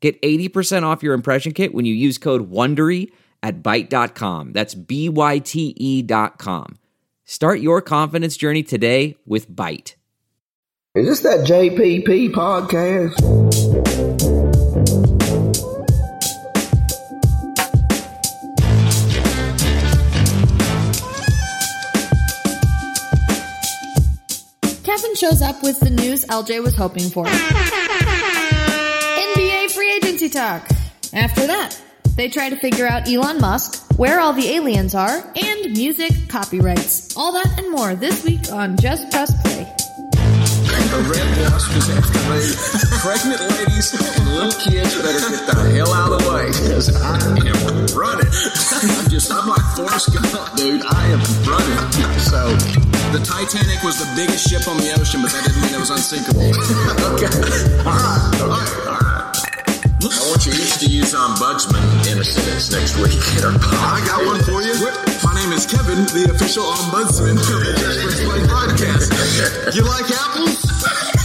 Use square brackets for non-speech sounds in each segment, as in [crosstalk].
Get 80% off your impression kit when you use code WONDERY at Byte.com. That's B-Y-T-E dot com. Start your confidence journey today with Byte. Is this that JPP podcast? Kevin shows up with the news LJ was hoping for. NBA talk. After that, they try to figure out Elon Musk, where all the aliens are, and music copyrights. All that and more this week on Just Press Play. The red wasp is after me. Pregnant ladies and little kids better get the hell out of the way because I am running. I'm just, I'm like Forrest Gump, dude. I am running. So, the Titanic was the biggest ship on the ocean, but that didn't mean it was unsinkable. [laughs] okay. All right. All right. All right. I want you each to use ombudsman in a sentence next week. I got one for you. My name is Kevin, the official ombudsman of the Just Play podcast. You like apples?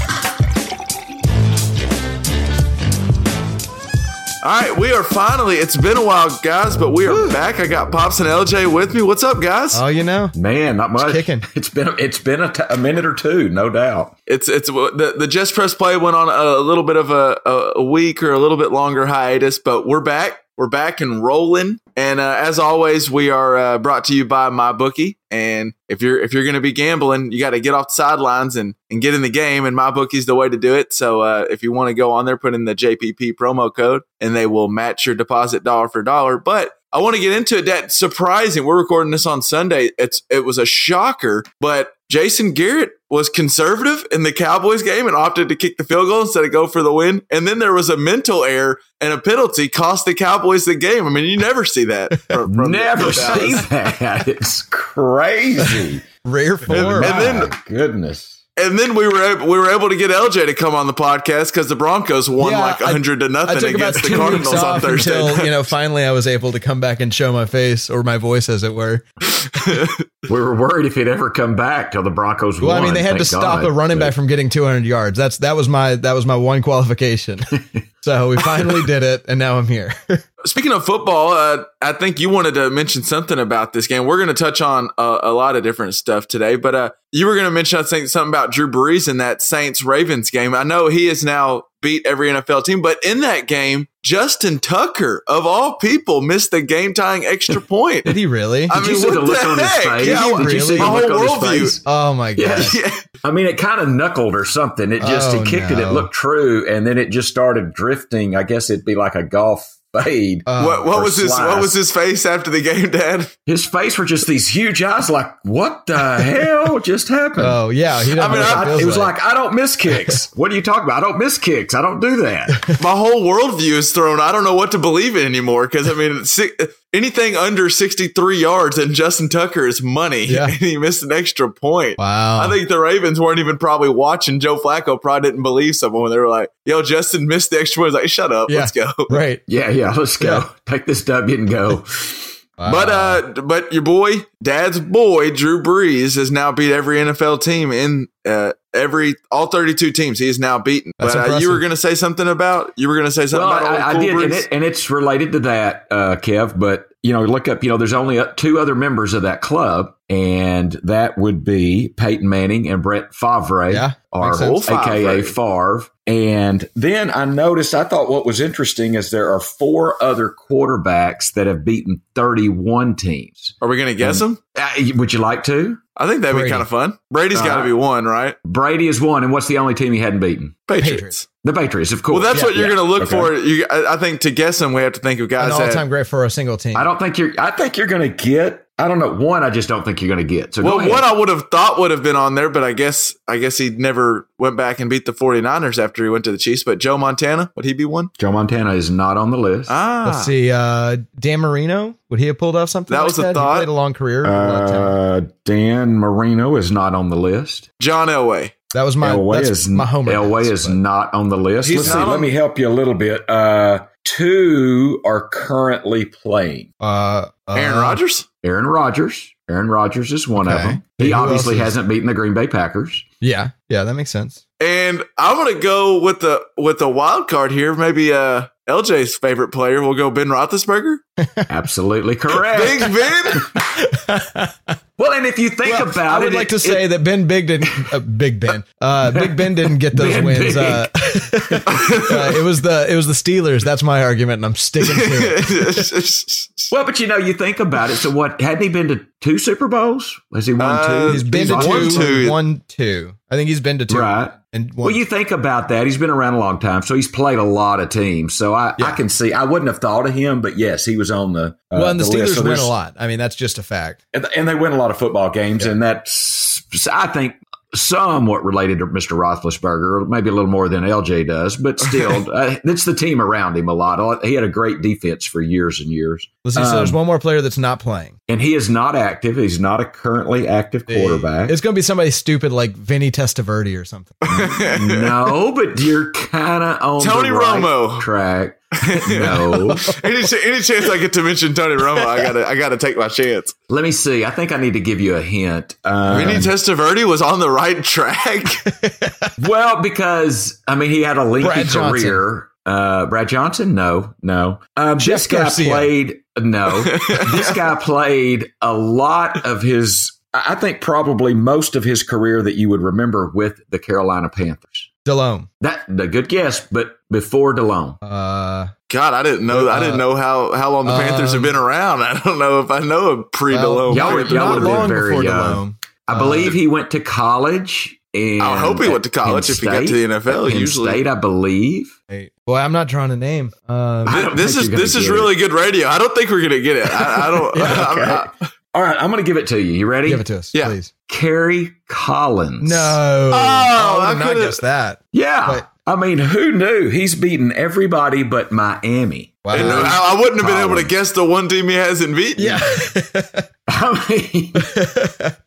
All right, we are finally. It's been a while, guys, but we are back. I got Pops and LJ with me. What's up, guys? Oh, you know, Man, not much. kicking. [laughs] It's been it's been a, t- a minute or two, no doubt. It's it's the the Just Press Play went on a, little bit of a, a, a week or a little bit longer hiatus, but we're back. We're back and rolling. And uh, as always, we are uh, brought to you by MyBookie. And if you're if you're going to be gambling, you got to get off the sidelines and, and get in the game. And MyBookie's the way to do it. So uh, if you want to go on there, put in the JPP promo code, and they will match your deposit dollar for dollar. But I want to get into it. That surprising. We're recording this on Sunday. It's it was a shocker, but Jason Garrett was conservative in the Cowboys game and opted to kick the field goal instead of go for the win. And then there was a mental error and a penalty cost the Cowboys the game. I mean, you never see that. [laughs] From, from Never from see that. It's crazy. rare form. And then- My goodness. And then we were able, we were able to get LJ to come on the podcast because the Broncos won Yeah, like I- hundred to I nothing took about against the Cardinals weeks on Thursday. until you know finally I was able to come back and show my face or my voice, as it were. [laughs] We were worried if he'd ever come back till the Broncos Well, won. I mean, they had to thank stop God. a running But- back from getting 200 yards. That's that was my that was my one qualification. [laughs] so we finally did it, and now I'm here. [laughs] Speaking of football, uh, I think you wanted to mention something about this game. We're going to touch on a, a lot of different stuff today, but uh, you were going to mention I think something about Drew Brees in that Saints Ravens game. I know he is now beat every NFL team, but in that game, Justin Tucker of all people missed the game tying extra [laughs] point. Did he really? I Did you mean, see what the look the on his face? Yeah, Did you see really? the My look whole on his worldview. face? oh my god! Yeah. Yeah. I mean, it kind of knuckled or something. It just, Oh, he kicked it. It looked true. And then it just started drifting. I guess it'd be like a golf fade. Uh, what what or was his what was his face after the game, Dad? His face were just these huge eyes like, what the [laughs] hell just happened? oh yeah, he doesn't I mean, I- it I- was like. I don't miss kicks. [laughs] what are you talking about? I don't miss kicks. I don't do that. My whole worldview is thrown. I don't know what to believe in anymore because I mean, si- anything under sixty three yards and Justin Tucker is money, [laughs] Yeah. and he missed an extra point. wow. I think the Ravens weren't even probably watching. Joe Flacco probably didn't believe someone when they were like, "Yo, Justin missed the extra point." He's like, "Shut up, Yeah. let's go." right. Yeah, yeah. Let's go. Yeah. Take this W and go. [laughs] But uh, but your boy, Dad's boy, Drew Brees, has now beat every NFL team in uh every all thirty two teams. He is now beaten. That's but uh, you were going to say something about you were going to say something well, about old I, I cool did, and, Brees? it, and it's related to that, uh, Kev. But you know, look up. You know, there's only uh, two other members of that club, and that would be Peyton Manning and Brett Favre, Yeah, or makes. AKA Favre. Favre. And then I noticed. I thought what was interesting is there are four other quarterbacks that have beaten 31 teams. Are we going to guess Mm. him? Uh, would you like to? I think that'd Brady. be kind of fun. Brady's got to Uh, be one, right? Brady is one, and what's the only team he hadn't beaten? Patriots. Patriots. The Patriots, of course. Well, that's Yeah, what you're yeah. going to look Okay. for. You, I, I think to guess them, we have to think of An guys all-time that. great for a single team. I don't think you're. I think you're going to get I don't know. One, I just don't think you're going to get. So well, one I would have thought would have been on there, but I guess I guess he never went back and beat the 49ers after he went to the Chiefs. But Joe Montana, would he be one? Joe Montana is not on the list. Ah, Let's see. Uh, Dan Marino, would he have pulled off something? That like was a that? thought. He played a long career. a lot of talent. Uh, Dan Marino is not on the list. John Elway. That was my Elway that's is my homer. Elway guess, is but- not on the list. He's Let's see. not Let me help you a little bit. Uh, two are currently playing. uh, uh, Aaron Rodgers. Aaron Rodgers. Aaron Rodgers is one of them. He else obviously hasn't beaten the Green Bay Packers. Yeah, yeah, that makes sense. And I'm gonna go with the with the wild card here. Maybe uh LJ's favorite player. We'll go Ben Roethlisberger. [laughs] Absolutely correct. Big Ben. [laughs] well, and if you think Well, about it, I it, would like it- to say it- that Ben Big didn't. Uh, Big Ben. Uh, Big Ben didn't get [laughs] those Ben wins. Uh, [laughs] uh, it was the it was the Steelers. That's my argument, and I'm sticking to it. [laughs] well, but you know, you think about it. So, what hadn't he been to two Super Bowls? Has he won Uh, two? He's been He's to won two, two. one, two. I think he's been to two. Right. And one. Well, you think about that. He's been around a long time, so he's played a lot of teams. So I, I can see. I wouldn't have thought of him, but yes, he was on the. Uh, well, and the, list. Steelers So win a lot. I mean, that's just a fact. and, and they win a lot of football games, and that's I think somewhat related to Mr. Roethlisberger, maybe a little more than LJ does, but still, [laughs] uh, it's the team around him a lot. He had a great defense for years and years, Let's see. so there's Um, one more player that's not playing. and he is not active. He's not a currently active quarterback. It's going to be somebody stupid like Vinny Testaverde or something. [laughs] no, but you're kind of on Tony the right Romo. track. [laughs] No. any, ch- any chance I get to mention Tony Romo, I gotta I gotta take my chance. Let me see. I think I need to give you a hint. Um, Vinny Testaverde was on the right track. [laughs] well, because I mean, he had a lengthy Brad career. Uh, Brad Johnson? No, no. Um, this guy Garcia. played. No, [laughs] this guy played a lot of his. I think probably most of his career that you would remember with the Carolina Panthers. Delhomme. That a good guess, but before Delhomme. Uh, God, I didn't know. I didn't know how, how long the Panthers have um, been around. [laughs] I don't know if I know a pre well, Delhomme. y'all were- y'all would've been very young. Delhomme. I Uh, believe he went to college. And I hope he went to college Penn if he got to the NFL, Penn usually. State, I believe. Hey, boy, I'm not drawing a name. Uh, this is this is get really good radio. I don't think we're gonna get it. I, I don't. [laughs] Yeah, [laughs] okay. I- All right, I'm going to give it to you. You ready? give it to us, Yeah. please. Kerry Collins. No. Oh, I I would not could've- guess that. Yeah. But- I mean, who knew? He's beaten everybody but Miami. Wow. and I, I wouldn't have been able to guess the one team he hasn't beaten. yeah. [laughs] [laughs] I mean,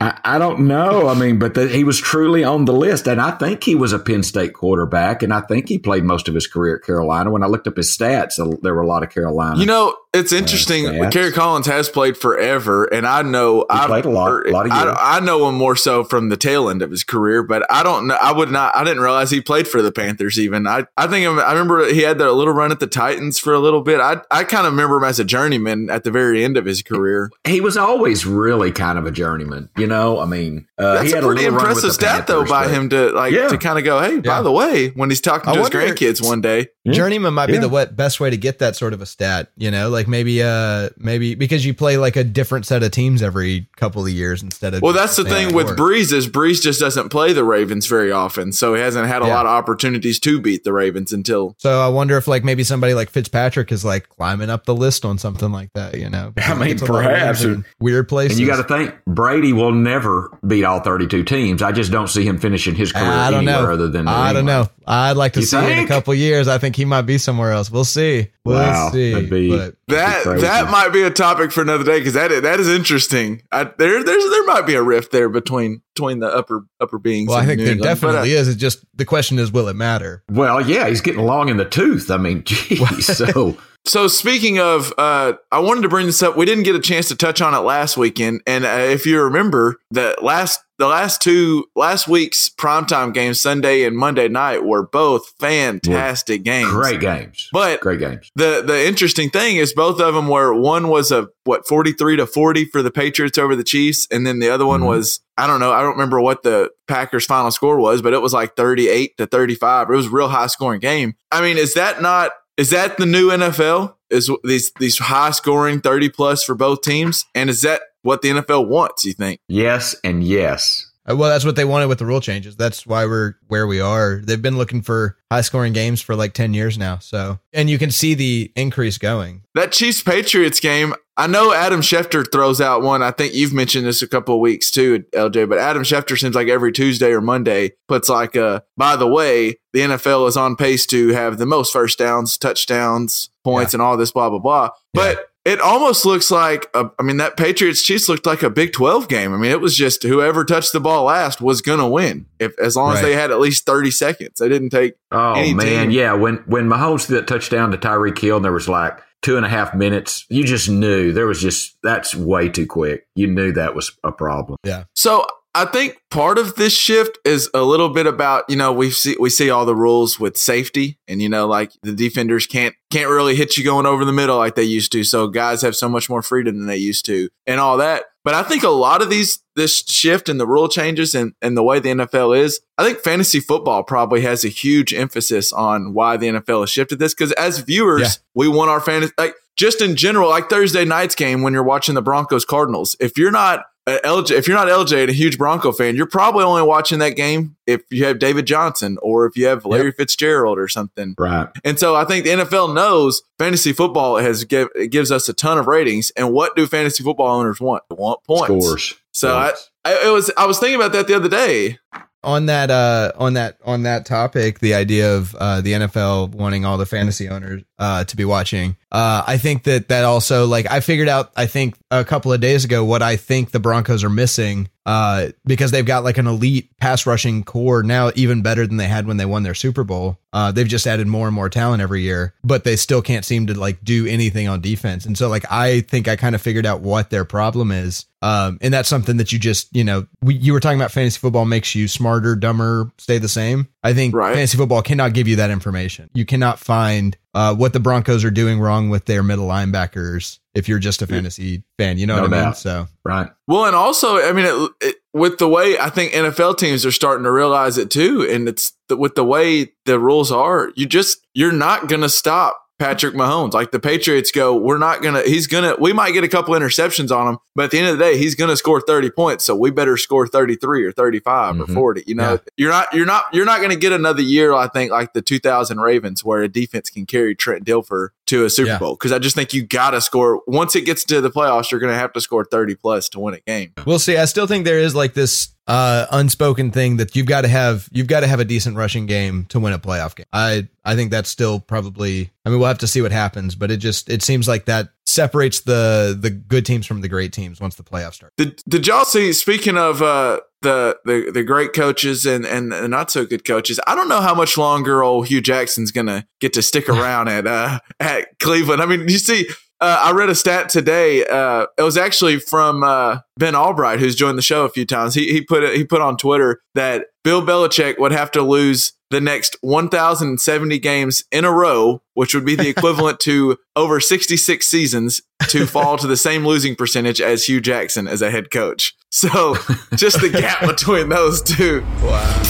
I, I don't know. I mean, but the, he was truly on the list, and I think he was a Penn State quarterback, and I think he played most of his career at Carolina. When I looked up his stats, uh, there were a lot of Carolina. You know, it's interesting. stats. Kerry Collins has played forever, and I know I played a lot- a lot of years. I, I know him more so from the tail end of his career, but I don't know. I would not. I didn't realize he played for the Panthers. Even I, I think I remember he had that little run at the Titans for a little bit. I, I kind of remember him as a journeyman at the very end of his career. he was always really kind of a journeyman. You know, I mean, uh, That's he had a pretty little run with impressive the stat, though, by but- him to like Yeah. to kind of go, hey, by the way, when he's talking I to his grandkids one day. Journeyman might be the what, best way to get that sort of a stat, you know, like maybe, uh, maybe because you play like a different set of teams every couple of years instead of. Well, that's the thing with order. Brees is Brees just doesn't play the Ravens very often, so he hasn't had a Yeah. lot of opportunities to beat the Ravens until So I wonder if like maybe somebody like Fitzpatrick is like climbing up the list on something like that, you know? I mean, It's a lot of perhaps. wins in weird places. And you got to think Brady will never beat all 32 teams. I just don't see him finishing his career I don't anywhere know. other than New I don't know. I'd like to You see it in a think? couple years. I think he might be somewhere else. We'll see. We'll Wow, see. that'd be- But that crazy. that might be a topic for another day because that is, that is interesting. I, there there's there might be a rift there between between the upper upper beings. well, I think New there England, but, uh, definitely is. It's just the question is, will it matter? Well, yeah, he's getting long in the tooth. I mean, [laughs] geez. [laughs] so So speaking of, uh, I wanted to bring this up. We didn't get a chance to touch on it last weekend, and uh, if you remember, the last the last two last week's primetime games, Sunday and Monday night, were both fantastic games. great games. But Great games. the the interesting thing is both of them were one was a what 43 to 40 for the Patriots over the Chiefs and then the other one Mhm. was I don't know I don't remember what the Packers final score was but it was like 38 to 35 it was a real high scoring game I mean is that not is that the new NFL is these these high scoring 30 plus for both teams and is that what the NFL wants you think Yes and yes. Uh, Well, that's what they wanted with the rule changes. That's why we're where we are. They've been looking for high scoring games for like 10 years now. So, and you can see the increase going. that Chiefs Patriots game I know Adam Schefter throws out one. I think you've mentioned this a couple of weeks too, LJ. But Adam Schefter seems like every Tuesday or Monday puts like a. By the way, the NFL is on pace to have the most first downs, touchdowns, points, and all this blah blah blah. But it almost looks like a, I mean that Patriots Chiefs looked like a Big Twelve game. I mean it was just whoever touched the ball last was gonna win if as long as they had at least thirty seconds. They didn't take. Oh man, team. yeah. When when Mahomes threw that touchdown to Tyreek Hill, and there was like two and a half minutes, you just knew there was just that's way too quick. You knew that was a problem. Yeah. So I think part of this shift is a little bit about you know we see we see all the rules with safety and you know like the defenders can't can't really hit you going over the middle like they used to. So guys have so much more freedom than they used to and all that. But I think a lot of these this shift and the rule changes and, and the way the NFL is, I think fantasy football probably has a huge emphasis on why the NFL has shifted this. Because as viewers, Yeah. we want our fantasy like just in general, like Thursday night's game when you're watching the Broncos Cardinals. If you're not Uh, LJ, if you're not LJ and a huge Bronco fan, you're probably only watching that game if you have David Johnson or if you have Larry Fitzgerald or something. Right. And so I think the NFL knows fantasy football has give, it gives us a ton of ratings. And what do fantasy football owners want? They want points. Scores. So I, I, it was I was thinking about that the other day. On that uh on that on that topic the idea of uh the NFL wanting all the fantasy owners uh to be watching uh I think that that also like I figured out I think a couple of days ago what I think the Broncos are missing uh because they've got like an elite pass rushing core now even better than they had when they won their Super Bowl uh they've just added more and more talent every year but they still can't seem to like do anything on defense and so like I think I kind of figured out what their problem is um, and that's something that you just, you know, we, you were talking about fantasy football makes you smarter, dumber, stay the same. I think Right. fantasy football cannot give you that information. You cannot find uh, what the Broncos are doing wrong with their middle linebackers if you're just a fantasy fan. You know No what I mean? So Right. Well, and also, I mean, it, it, with the way I think NFL teams are starting to realize it too, and it's the, with the way the rules are, you just you're not going to stop Patrick Mahomes. Like the Patriots go, we're not gonna. He's gonna. We might get a couple interceptions on him, but at the end of the day, he's gonna score thirty points. So we better score thirty three or 35 or Mhm. forty. You know, Yeah. you're not. You're not. You're not gonna get another year. I think like the 2000 Ravens, where a defense can carry Trent Dilfer to a Super Yeah. Bowl. Because I just think you gotta score once it gets to the playoffs. You're gonna have to score thirty plus to win a game. we'll see. I still think there is like this uh, unspoken thing that you've got to have. You've got to have a decent rushing game to win a playoff game. I I think that's still probably. I mean, we'll have to see what happens, but it just it seems like that separates the the good teams from the great teams once the playoffs start. Did, did y'all see? Speaking of uh, the, the the great coaches and and the not so good coaches, I don't know how much longer old Hue Jackson's gonna get to stick [laughs] around at uh, at Cleveland. I mean, you see, uh, I read a stat today. Uh, it was actually from uh, Ben Albright, who's joined the show a few times. He he put it, he put on Twitter that Bill Belichick would have to lose the next 1,070 games in a row, which would be the [laughs] equivalent to over 66 seasons, to fall to the same losing percentage as Hue Jackson as a head coach. So just the gap [laughs] between those two. Wow.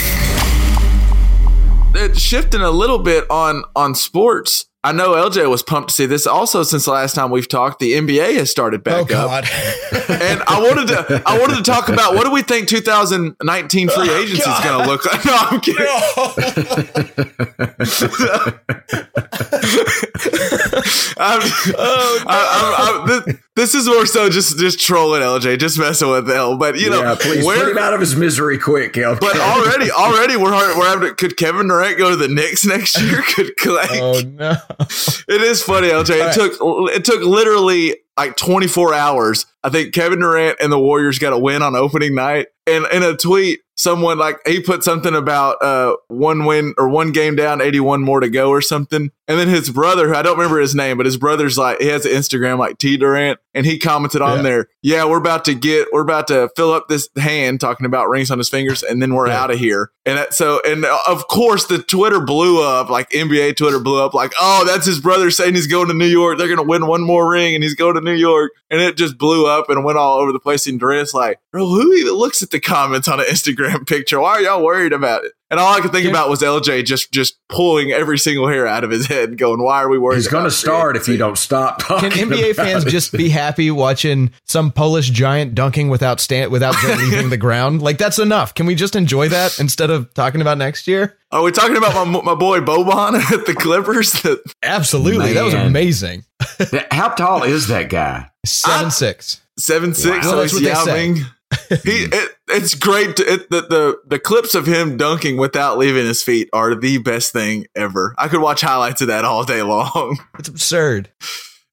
It, Shifting a little bit on on sports. I know LJ was pumped to see this. Also, since the last time we've talked, the NBA has started back oh, up [laughs] and I wanted to I wanted to talk about what do we think 2019 free oh, agency is going to look like. [laughs] No, I'm [laughs] kidding. I'm, Oh, I, I'm, I'm, this, this is more so just just trolling LJ, just messing with L. But you know, yeah, please put him out of his misery quick, El. but already, already we're hard, we're having. To, could Kevin Durant go to the Knicks next year? Could Klay? oh no! [laughs] It is funny, LJ. It All right. took it took literally like 24 hours. I think Kevin Durant and the Warriors got a win on opening night. And in a tweet, someone like he put something about uh one win or one game down, 81 more to go or something. And then his brother, who I don't remember his name, but his brother's like he has an Instagram like T Durant, and he commented on Yeah. there, yeah, we're about to get we're about to fill up this hand talking about rings on his fingers, and then we're Yeah. out of here. And that, so and uh, of course the Twitter blew up, like NBA Twitter blew up, like, oh, that's his brother saying he's going to New York. They're gonna win one more ring and he's going to New York. And it just blew up and went all over the place. And Durant's like, bro, who even looks at the comments on an Instagram [laughs] picture? Why are y'all worried about it? And all I could think Can- about was LJ just just pulling every single hair out of his head, going, "Why are we worried?" He's going to start if you don't stop talking. Can NBA about fans it. just be happy watching some Polish giant dunking without stand without [laughs] leaving the ground? Like that's enough. Can we just enjoy that instead of talking about next year? Are we talking about my my boy Boban [laughs] at the Clippers? That Absolutely, that was amazing. How tall is that guy? Seven I- six. seven six. Well, so that's he's what they say. Yao Ming. he it, it's great. To, it, the, the the clips of him dunking without leaving his feet are the best thing ever. I could watch highlights of that all day long. [laughs] It's absurd.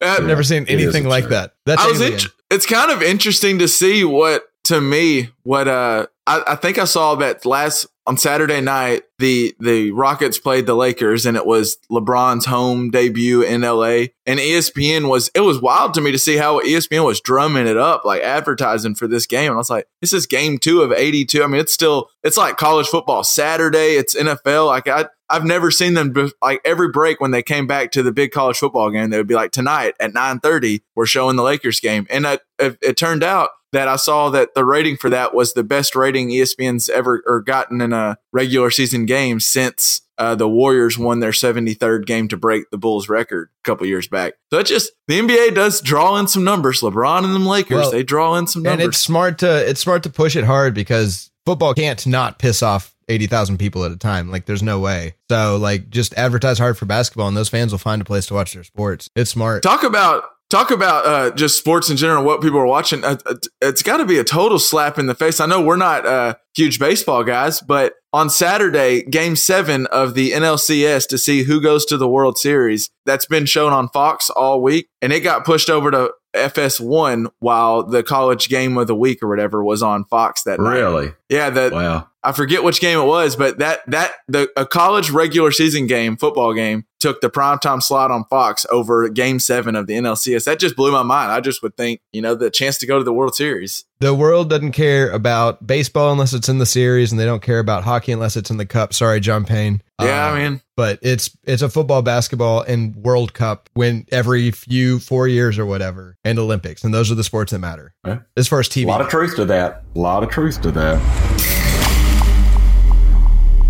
Uh, I've never seen anything like that. That's I was. alien. int- it's kind of interesting to see what to me what uh I, I think I saw that last on Saturday night the the Rockets played the Lakers and it was LeBron's home debut in LA and ESPN was it was wild to me to see how ESPN was drumming it up like advertising for this game. And I was like this is game 2 of 82 I mean it's still it's like college football Saturday. It's NFL like I I've never seen them like every break when they came back to the big college football game. They would be like tonight at nine thirty, we're showing the Lakers game, and it, it, it turned out that I saw that the rating for that was the best rating ESPN's ever or gotten in a regular season game since uh, the Warriors won their seventy third game to break the Bulls record a couple years back. So it just the NBA does draw in some numbers. LeBron and them Lakers Well, they draw in some numbers. and it's smart to it's smart to push it hard because football can't not piss off 80,000 people at a time like there's no way so like just advertise hard for basketball and those fans will find a place to watch their sports it's smart talk about talk about uh, just sports in general what people are watching uh, uh, it's got to be a total slap in the face i know we're not uh, huge baseball guys but on saturday game seven of the nlcs to see who goes to the world series that's been shown on fox all week and it got pushed over to fs1 while the college game of the week or whatever was on fox that night Really? yeah the, Wow. I forget which game it was, but that that the a college regular season game, football game, took the primetime slot on Fox over game seven of the NLCS. That just blew my mind. I just would think, you know, the chance to go to the World Series. the world doesn't care about baseball unless it's in the series and they don't care about hockey unless it's in the cup sorry john payne Yeah, Uh, I mean, but it's it's a football basketball and world cup when every few four years or whatever and olympics and those are the sports that matter Yeah. as far as tv A lot of truth to that. A lot of truth to that.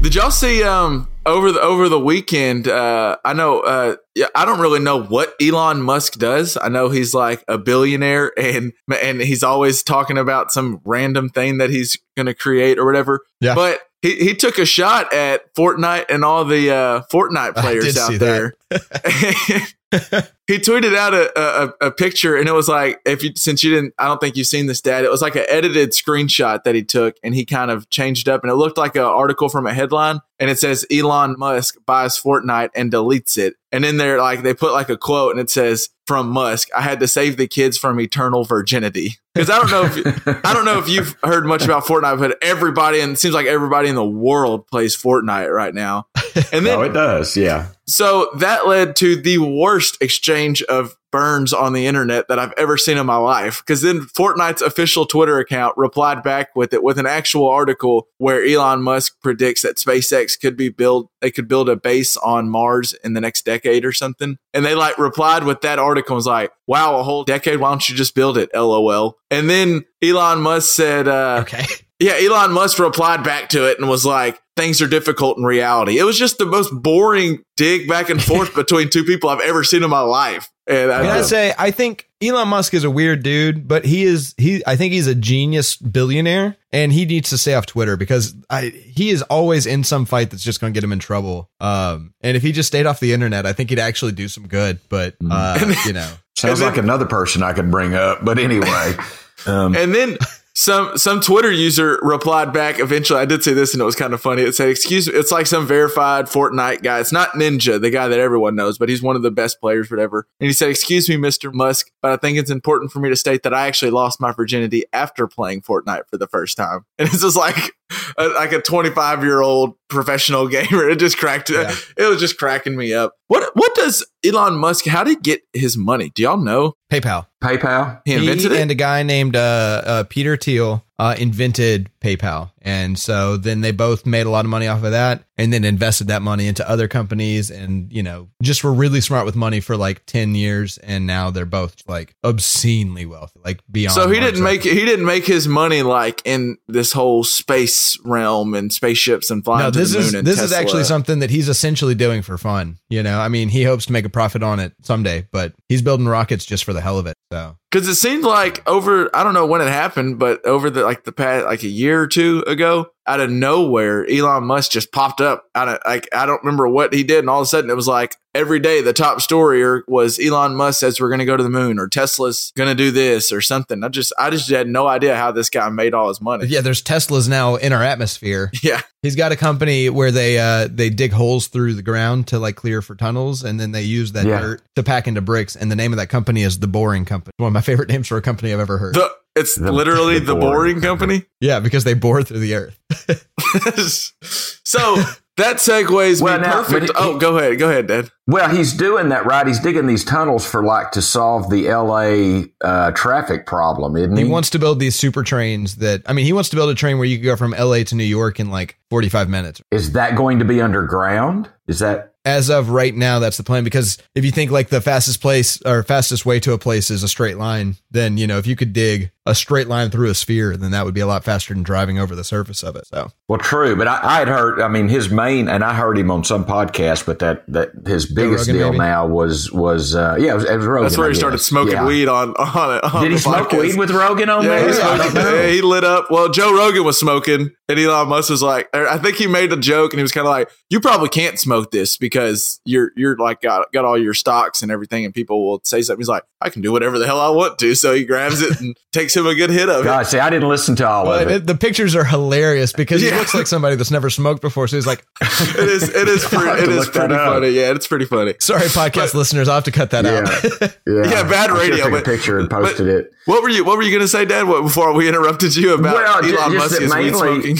Did y'all see um over the over the weekend? Uh, I know. Uh, yeah, I don't really know what Elon Musk does. I know he's like a billionaire, [laughs] and and he's always talking about some random thing that he's going to create or whatever. Yeah. But he, he took a shot at Fortnite and all the uh, Fortnite [laughs] players out there. [laughs] [laughs] he tweeted out a, a, a picture and it was like if you since you didn't I don't think you've seen this dad it was like an edited screenshot that he took and he kind of changed up and it looked like an article from a headline and it says Elon Musk buys Fortnite and deletes it. And in there like they put like a quote and it says from Musk I had to save the kids from eternal virginity. Because I don't know if I don't know if you've heard much about Fortnite but everybody and it seems like everybody in the world plays Fortnite right now [laughs] and then No, it does. Yeah. so that led to the worst exchange of burns on the internet that I've ever seen in my life. Because then Fortnite's official Twitter account replied back with it with an actual article where Elon Musk predicts that SpaceX could be built, they could build a base on Mars in the next decade or something. And they like replied with that article and was like, wow, a whole decade. Why don't you just build it? LOL. And then Elon Musk said, uh, okay [laughs] yeah, Elon Musk replied back to it and was like, things are difficult in reality. It was just the most boring dig back and forth [laughs] between two people I've ever seen in my life. And I, Can I say I think Elon Musk is a weird dude, but he is he I think he's a genius billionaire and he needs to stay off Twitter because I he is always in some fight that's just going to get him in trouble. Um and if he just stayed off the internet, I think he'd actually do some good, but uh you know. Sounds like then- another person I could bring up. But anyway. [laughs] Um, and then some some Twitter user replied back eventually. I did say this and it was kind of funny. It said, "Excuse me." It's like some verified Fortnite guy. It's not Ninja, the guy that everyone knows, but he's one of the best players, whatever. And he said, "Excuse me, Mister Musk, but I think it's important for me to state that I actually lost my virginity after playing Fortnite for the first time." [laughs] And it's just like a, like a 25 year old professional [laughs] gamer. It just cracked. Yeah. It was just cracking me up. What what does Elon Musk? How did he get his money? Do y'all know? PayPal. PayPal. He invented he it. and a guy named uh, uh, Peter Thiel uh, invented PayPal, and so then they both made a lot of money off of that, and then invested that money into other companies, and you know just were really smart with money for like ten years, and now they're both like obscenely wealthy, like beyond. So he didn't make he didn't make his money like in this whole space realm and spaceships and flying No, to the moon is and this is actually something that he's essentially doing for fun. You know, I mean, he hopes to make a profit on it someday, but he's building rockets just for the hell of it. So because it seemed like over I don't know when it happened, but over the like the past like a year or two ago, out of nowhere, Elon Musk just popped up out of like I don't remember what he did, and all of a sudden it was like every day the top story was Elon Musk says we're going to go to the moon or Tesla's going to do this or something. I just I just had no idea how this guy made all his money. Yeah, there's Teslas now in our atmosphere. [laughs] Yeah. He's got a company where they uh they dig holes through the ground to like clear for tunnels and then they use that Yeah. dirt to pack into bricks and the name of that company is the Boring Company. One of my favorite names for a company I've ever heard. The it's The- literally [laughs] the the, boring boring company. yeah, because they bore through the earth. [laughs] so that segues Well, me now, perfect. he- oh, go ahead, go ahead, Dad. Well, he's doing that right. He's digging these tunnels for like to solve the L.A. Uh, traffic problem, isn't he? He wants to build these super trains that I mean, he wants to build a train where you could go from LA to New York in like 45 minutes. Is that going to be underground? Is that As of right now, that's the plan because if you think like the fastest place or fastest way to a place is a straight line, then you know, if you could dig a straight line through a sphere, then that would be a lot faster than driving over the surface of it. So, well? True, but I, I had heard. I mean, his main, and I heard him on some podcast, but that that his biggest Rogan, deal maybe? now was was uh, yeah, it was, it was Rogan. That's where I he started smoking Yeah. weed on on it. On Did he smoke podcast. weed with Rogan on Yeah, there? he, I don't smoked, know. yeah, he lit up. Well, Joe Rogan was smoking, and Elon Musk was like, I think he made a joke, and he was kind of like, "You probably can't smoke this because you're you're like got got all your stocks and everything, and people will say something." He's like, "I can do whatever the hell I want to," so he grabs it and [laughs] takes him a good hit of it. God, see, I didn't listen to all But of it. it- the pictures are hilarious because he looks like somebody that's never smoked before. So he's like, [laughs] It is it is [laughs] I'll pretty, have it to is look that pretty up. funny. Yeah, it's pretty funny. sorry, podcast listeners, I'll have to cut that Yeah. out. [laughs] yeah, Yeah, bad I radio, took but- a picture and posted it. What were you What were you going to say, Dad? What, before we interrupted you about Well, Elon Musk that is weed smoking?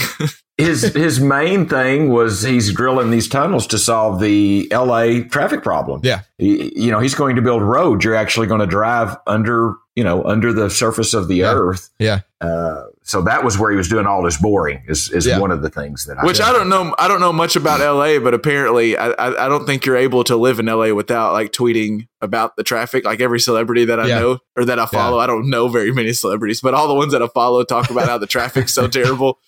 his his main thing was he's drilling these tunnels to solve the L.A. traffic problem. Yeah. He- you know he's going to build roads. You're actually going to drive under you know under the surface of the Yeah. earth. yeah. Uh, so that was where he was doing all this boring. Is is Yeah. one of the things that I Which I don't know. I don't know much about LA, but apparently, I, I, I don't think you're able to live in LA without like tweeting about the traffic. Like every celebrity that I Yeah. know or that I follow, I don't know very many celebrities, but all the ones that I follow talk about how the traffic's so [laughs] terrible.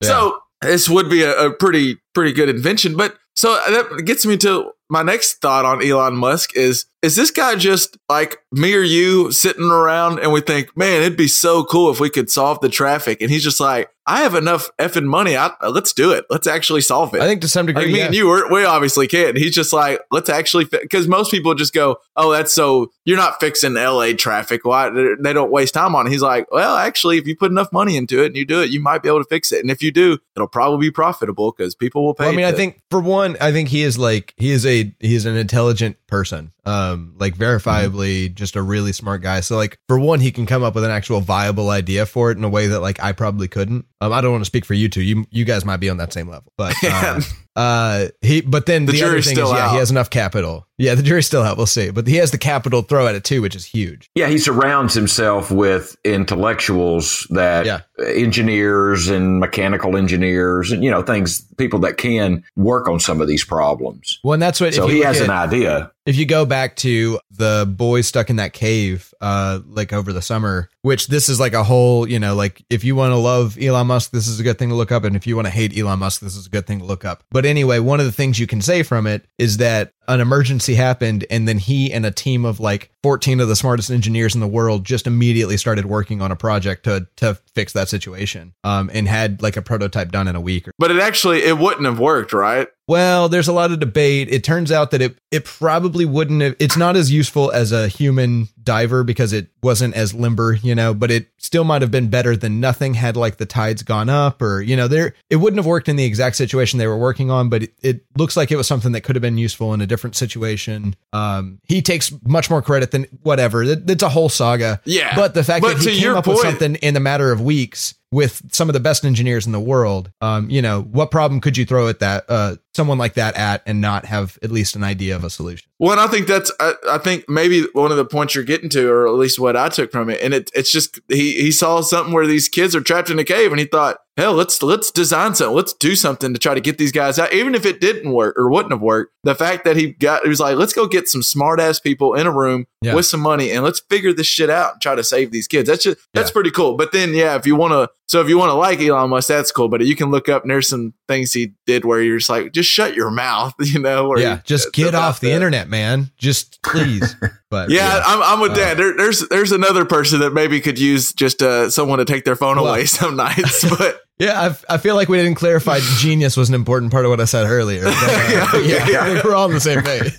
Yeah. So this would be a, a pretty pretty good invention. But so that gets me to my next thought on Elon Musk is is this guy just like me or you sitting around and we think, man, it'd be so cool if we could solve the traffic, and he's just like, I have enough effing money, I, let's do it, let's actually solve it. I think to some degree, Like me yeah. and you, we're, we obviously can't. He's just like, let's actually, because most people just go, oh, that's so, you're not fixing LA traffic. Why? They don't waste time on it. He's like, well, actually, if you put enough money into it and you do it, you might be able to fix it. And if you do, it'll probably be profitable because people will pay. Well, I mean, I think for one, I think he is like he is a he is an intelligent person, um, like verifiably just a really smart guy. So like for one, he can come up with an actual viable idea for it in a way that like I probably couldn't. Um, I don't want to speak for you two. You you guys might be on that same level, but [laughs] uh, uh, he. But then The the, other jury's thing is, still yeah, out. he has enough capital. Yeah, the jury's still out. We'll see, but he has the capital to throw at it too, which is huge. Yeah, he surrounds himself with intellectuals that Yeah. engineers and mechanical engineers and you know things people that can work on some of these problems. Well, and that's what So if he has at- an idea. if you go back to the boys stuck in that cave uh like over the summer which this is like a whole you know like if you want to love elon musk this is a good thing to look up and if you want to hate elon musk this is a good thing to look up. But anyway one of the things you can say from it is that an emergency happened and then he and a team of like 14 of the smartest engineers in the world just immediately started working on a project to to fix that situation um and had like a prototype done in a week but it actually, it wouldn't have worked, right? well, there's a lot of debate. It turns out that it it probably wouldn't have it's not as useful as a human diver because it wasn't as limber, you know, but it still might have been better than nothing had like the tides gone up or, you know, there it wouldn't have worked in the exact situation they were working on, but it, it looks like it was something that could have been useful in a different situation. Um he takes much more credit than whatever. It, it's a whole saga. Yeah. But the fact But that he came up with something in a matter of weeks with some of the best engineers in the world. Um, you know, what problem could you throw at that uh someone like that at and not have at least an idea of a solution? Well, and I think that's I, I think maybe one of the points you're getting to, or at least what I took from it, and it, it's just he he saw something where these kids are trapped in a cave, and he thought, hell, let's let's design something, let's do something to try to get these guys out, even if it didn't work or wouldn't have worked. The fact that he got he was like, let's go get some smart ass people in a room Yeah. with some money, and let's figure this shit out and try to save these kids. That's just that's Yeah. pretty cool. But then, yeah, if you want to, so if you want to like Elon Musk, that's cool. But you can look up and there's some things he did where you're just like, just just shut your mouth, [laughs] you know? Or yeah, just get off the that. internet, man. Just [laughs] please. But Yeah, I'm, I'm with Uh, Dan. There, there's there's another person that maybe could use just uh, someone to take their phone Well- away [laughs] some nights, but Yeah, I, I feel like we didn't clarify genius was an important part of what I said earlier. But, uh, Yeah, okay, yeah, yeah. We're all on the same page.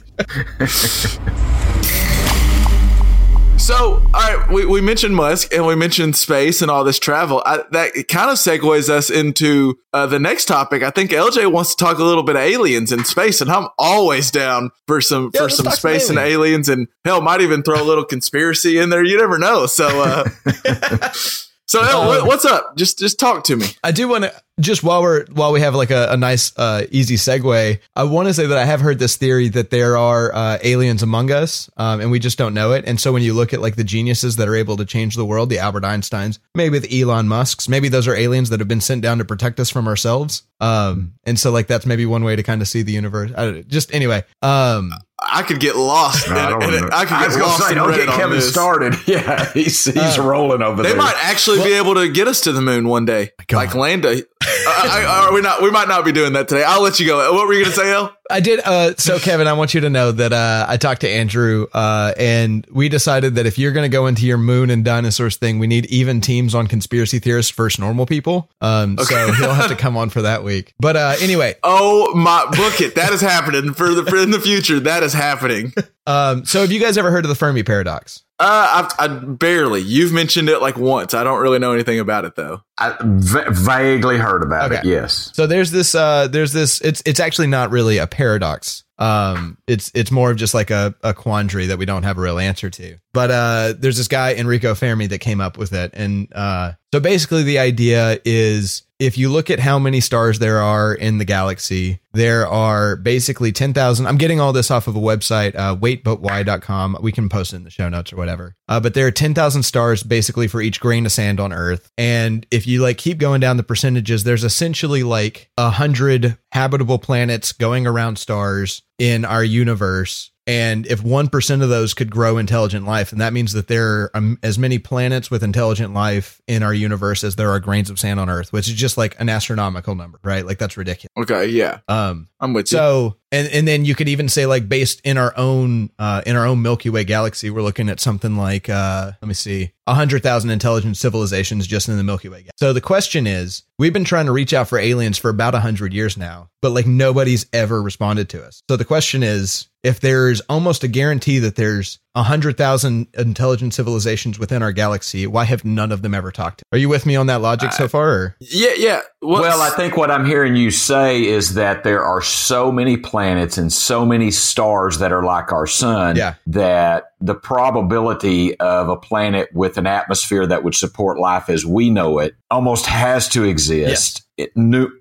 So, all right, we, we mentioned Musk and we mentioned space and all this travel. I, that kind of segues us into uh, the next topic. I think LJ wants to talk a little bit of aliens and space, and I'm always down for some Yeah, for some space and aliens, and hell, might even throw a little conspiracy in there. You never know. So, uh, [laughs] [laughs] so El, Um, what, what's up? Just just talk to me. I do want to just while we're while we have like a, a nice uh, easy segue. I want to say that I have heard this theory that there are uh, aliens among us, um, and we just don't know it. And so when you look at like the geniuses that are able to change the world, the Albert Einsteins, maybe the Elon Musk's, maybe those are aliens that have been sent down to protect us from ourselves. Um, and so like that's maybe one way to kind of see the universe. I don't, just anyway. Um, I could get lost. I, don't and, and know. I could I get was lost say, don't get Kevin this. started. [laughs] Yeah, he's he's Uh, rolling over They there. might actually be able to get us to the moon one day, God. like land. A, I, I, are we not? We might not be doing that today. I'll let you go. What were you going to say, El? I did. Uh, so Kevin, I want you to know that uh, I talked to Andrew, uh, and we decided that if you're going to go into your moon and dinosaurs thing, we need even teams on conspiracy theorists versus normal people. Um, so he'll have to come on for that week. But uh, anyway, Oh my! Book it. That is happening for the for in the future. That is happening. [laughs] um, so have you guys ever heard of the Fermi paradox? Uh, I, I barely. You've mentioned it like once. I don't really know anything about it though. I vaguely heard about it. Yes. So there's this. Uh, there's this. It's it's actually not really a paradox. Um, it's it's more of just like a, a quandary that we don't have a real answer to. But uh, there's this guy Enrico Fermi that came up with it, and uh, so basically the idea is if you look at how many stars there are in the galaxy, there are basically 10,000. I'm getting all this off of a website, uh, waitbutwhy.com. We can post it in the show notes or whatever. Uh, but there are 10,000 stars basically for each grain of sand on Earth. And if you like keep going down the percentages, there's essentially like a hundred habitable planets going around stars in our universe. And if 1% of those could grow intelligent life, and that means that there are um, as many planets with intelligent life in our universe as there are grains of sand on Earth, which is just like an astronomical number, right? Like that's ridiculous. Okay, yeah, Um, I'm with you. so, and and then you could even say like based in our own uh, in our own Milky Way galaxy, we're looking at something like uh, let me see, hundred thousand intelligent civilizations just in the Milky Way. So the question is, we've been trying to reach out for aliens for about hundred years now, but like nobody's ever responded to us. So the question is, if there's almost a guarantee that there's a hundred thousand intelligent civilizations within our galaxy, why have none of them ever talked? Are you with me on that logic so far? Or? yeah, yeah. What's- Well, I think what I'm hearing you say is that there are so many planets and so many stars that are like our sun Yeah. that the probability of a planet with an atmosphere that would support life as we know it almost has to exist. It knew, it,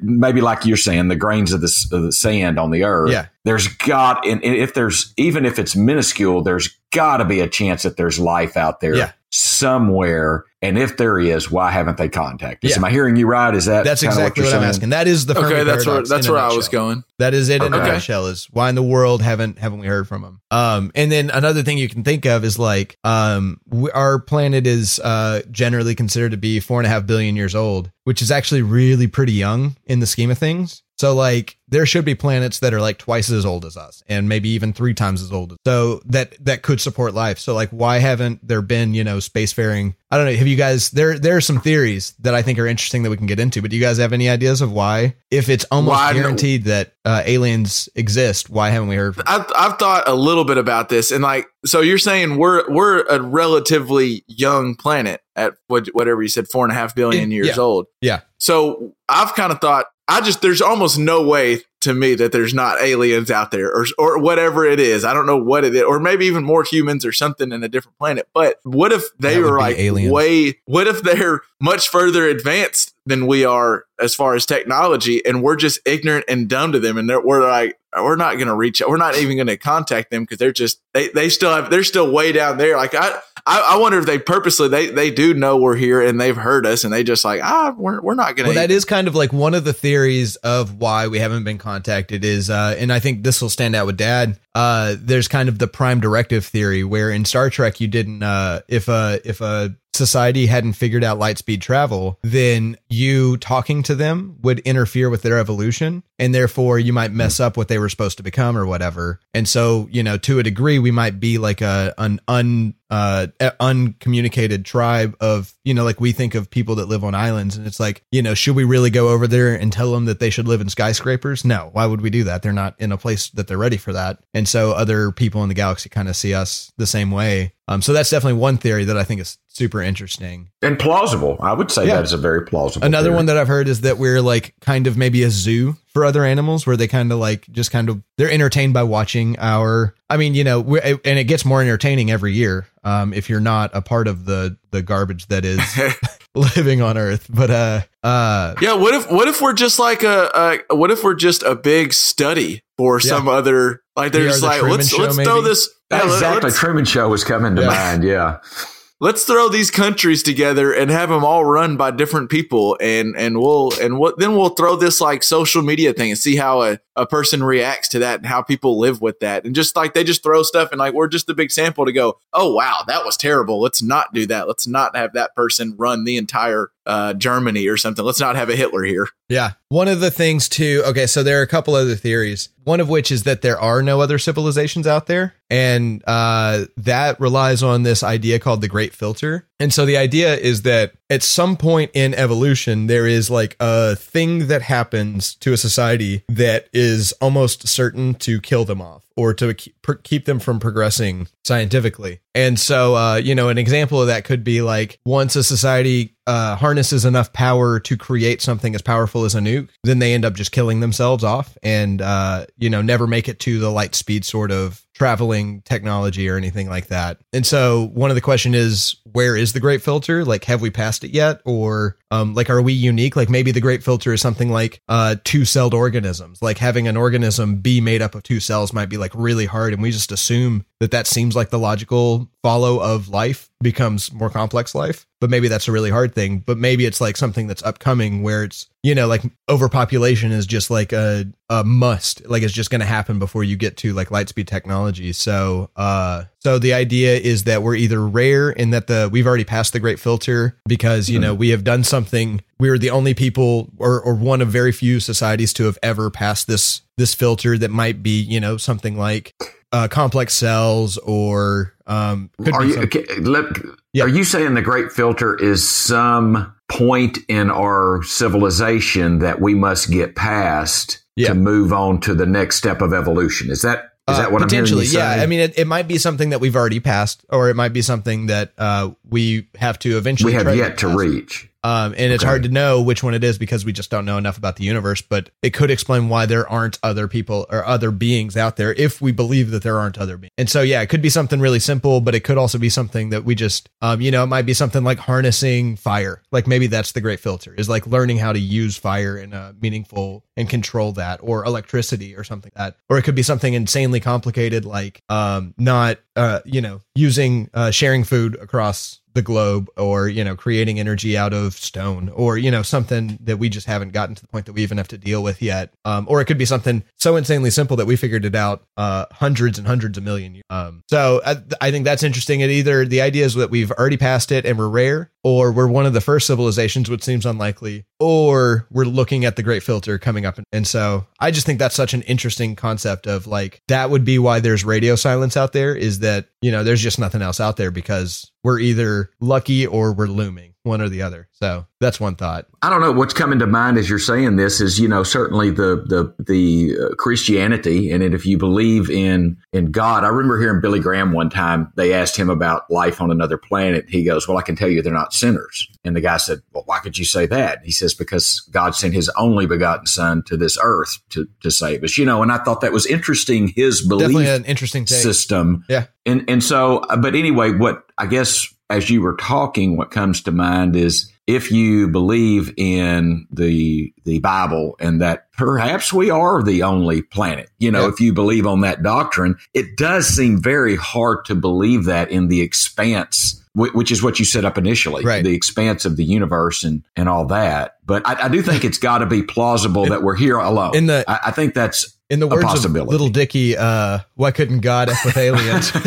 maybe like you're saying, the grains of the, of the sand on the earth. Yeah. There's got, and if there's, even if it's minuscule, there's got to be a chance that there's life out there Yeah. somewhere. And if there is, why haven't they contacted us? Yeah. Am I hearing you right? Is that That's kinda exactly you're what, I'm saying? asking. That is the Fermi okay, that's where that's where I was going. That is it in a Okay. nutshell. Is why in the world haven't haven't we heard from them? Um, and then another thing you can think of is like, um, we, our planet is uh generally considered to be four and a half billion years old, which is actually really pretty young in the scheme of things. So like, there should be planets that are like twice as old as us, and maybe even three times as old. So that that could support life. So like, why haven't there been you know spacefaring? I don't know. Have you guys? There there are some theories that I think are interesting that we can get into. But do you guys have any ideas of why? If it's almost Why guaranteed that uh, aliens exist, why haven't we heard? From I've, I've thought a little bit about this, and like, so you're saying we're we're a relatively young planet at what, whatever you said, four and a half billion Yeah. years old. Yeah. So I've kind of thought, I just there's almost no way to me that there's not aliens out there, or or whatever it is. I don't know what it is, or maybe even more humans or something in a different planet. But what if they were like aliens. way? What if they're much further advanced than we are as far as technology, and we're just ignorant and dumb to them, and they're, we're like we're not going to reach out. We're not even going to contact them because they're just they they still have they're still way down there. Like I. I, I wonder if they purposely they, they do know we're here and they've heard us and they just like ah we're, we're not gonna Well, that is kind of like one of the theories of why we haven't been contacted is, uh, and I think this will stand out with Dad. Uh, there's kind of the prime directive theory where in Star Trek you didn't, uh, if a if a society hadn't figured out light speed travel, then you talking to them would interfere with their evolution. and therefore you might mess up what they were supposed to become or whatever. And so, you know, to a degree, we might be like a an un uh uncommunicated tribe of you know like we think of people that live on islands and it's like you know should we really go over there and tell them that they should live in skyscrapers no why would we do that they're not in a place that they're ready for that and so other people in the galaxy kind of see us the same way um so that's definitely one theory that i think is super interesting and plausible. I would say Yeah. that is a very plausible. Another theory. one that I've heard is that we're like kind of maybe a zoo for other animals where they kind of like just kind of they're entertained by watching our I mean, you know, and it gets more entertaining every year um if you're not a part of the the garbage that is [laughs] [laughs] living on earth. But uh uh Yeah, what if what if we're just like a, a what if we're just a big study for Yeah. some other like they're We just the like Truman let's Show, let's throw this yeah, exactly. let's, Truman Show was coming to Yeah. mind. Yeah. [laughs] let's throw these countries together and have them all run by different people and and we'll and what then we'll throw this like social media thing and see how a, a person reacts to that and how people live with that and just like they just throw stuff and like we're just a big sample to go oh wow that was terrible let's not do that let's not have that person run the entire uh germany or something let's not have a hitler here Yeah. One of the things too, okay, so there are a couple other theories. One of which is that there are no other civilizations out there. And uh, that relies on this idea called the Great Filter. And so the idea is that at some point in evolution, there is like a thing that happens to a society that is almost certain to kill them off or to keep, them from progressing scientifically. And so, uh, you know, an example of that could be like once a society uh, harnesses enough power to create something as powerful as a nuke, then they end up just killing themselves off and, uh, you know, never make it to the light speed sort of traveling technology or anything like that. And so one of the question is, where is the great filter? Like, have we passed it yet? Or, um, like, are we unique? Like maybe the great filter is something like, uh, two celled organisms, like having an organism be made up of two cells might be like really hard. And we just assume that that seems like the logical follow of life becomes more complex life. But maybe that's a really hard thing. But maybe it's like something that's upcoming where it's you know like overpopulation is just like a, a must. Like it's just going to happen before you get to like light speed technology. So uh so the idea is that we're either rare in that the we've already passed the great filter because you know we have done something. We are the only people or or one of very few societies to have ever passed this this filter that might be you know something like uh, complex cells or um Are you okay, let, Yeah. are you saying the great filter is some point in our civilization that we must get past Yeah. to move on to the next step of evolution? Is that is that Uh, what I'm hearing you potentially? Yeah. I mean, it, it might be something that we've already passed, or it might be something that uh, we have to eventually. we have yet to pass. reach. Um, and it's Okay. hard to know which one it is because we just don't know enough about the universe. But it could explain why there aren't other people or other beings out there if we believe that there aren't other beings. And so, yeah, it could be something really simple, but it could also be something that we just, um, you know, it might be something like harnessing fire. Like maybe that's the great filter is like learning how to use fire in a meaningful and control that, or electricity or something like that. Or it could be something insanely complicated like um, not, uh, you know, using uh, sharing food across the globe or you know creating energy out of stone or you know something that we just haven't gotten to the point that we even have to deal with yet. Um, or it could be something so insanely simple that we figured it out uh, hundreds and hundreds of million years. Um, so I, I think that's interesting. It either the idea is that we've already passed it and we're rare or we're one of the first civilizations which seems unlikely or we're looking at the great filter coming up. And so i just think that's such an interesting concept of like that would be why there's radio silence out there is that you know there's just nothing else out there because we're either lucky or we're looming one or the other. So that's one thought. I don't know. What's coming to mind as you're saying this is you know certainly the the the uh, Christianity and if you believe in in God I remember hearing Billy Graham one time they asked him about life on another planet. He goes well I can tell you they're not sinners. And the guy said well why could you say that? He says because God sent his only begotten son to this earth to to save us. You know and I thought that was interesting his belief definitely an interesting take. system. Yeah. And and so, uh, but anyway, what I guess as you were talking, what comes to mind is if you believe in the the Bible and that perhaps we are the only planet. You know, Yeah. if you believe on that doctrine, it does seem very hard to believe that in the expanse. Which is what you set up initially, Right. the expanse of the universe and, and all that. But I, I do think it's got to be plausible [laughs] that we're here alone. In the- I, I think that's in the A words of little dicky uh why couldn't god f with aliens [laughs]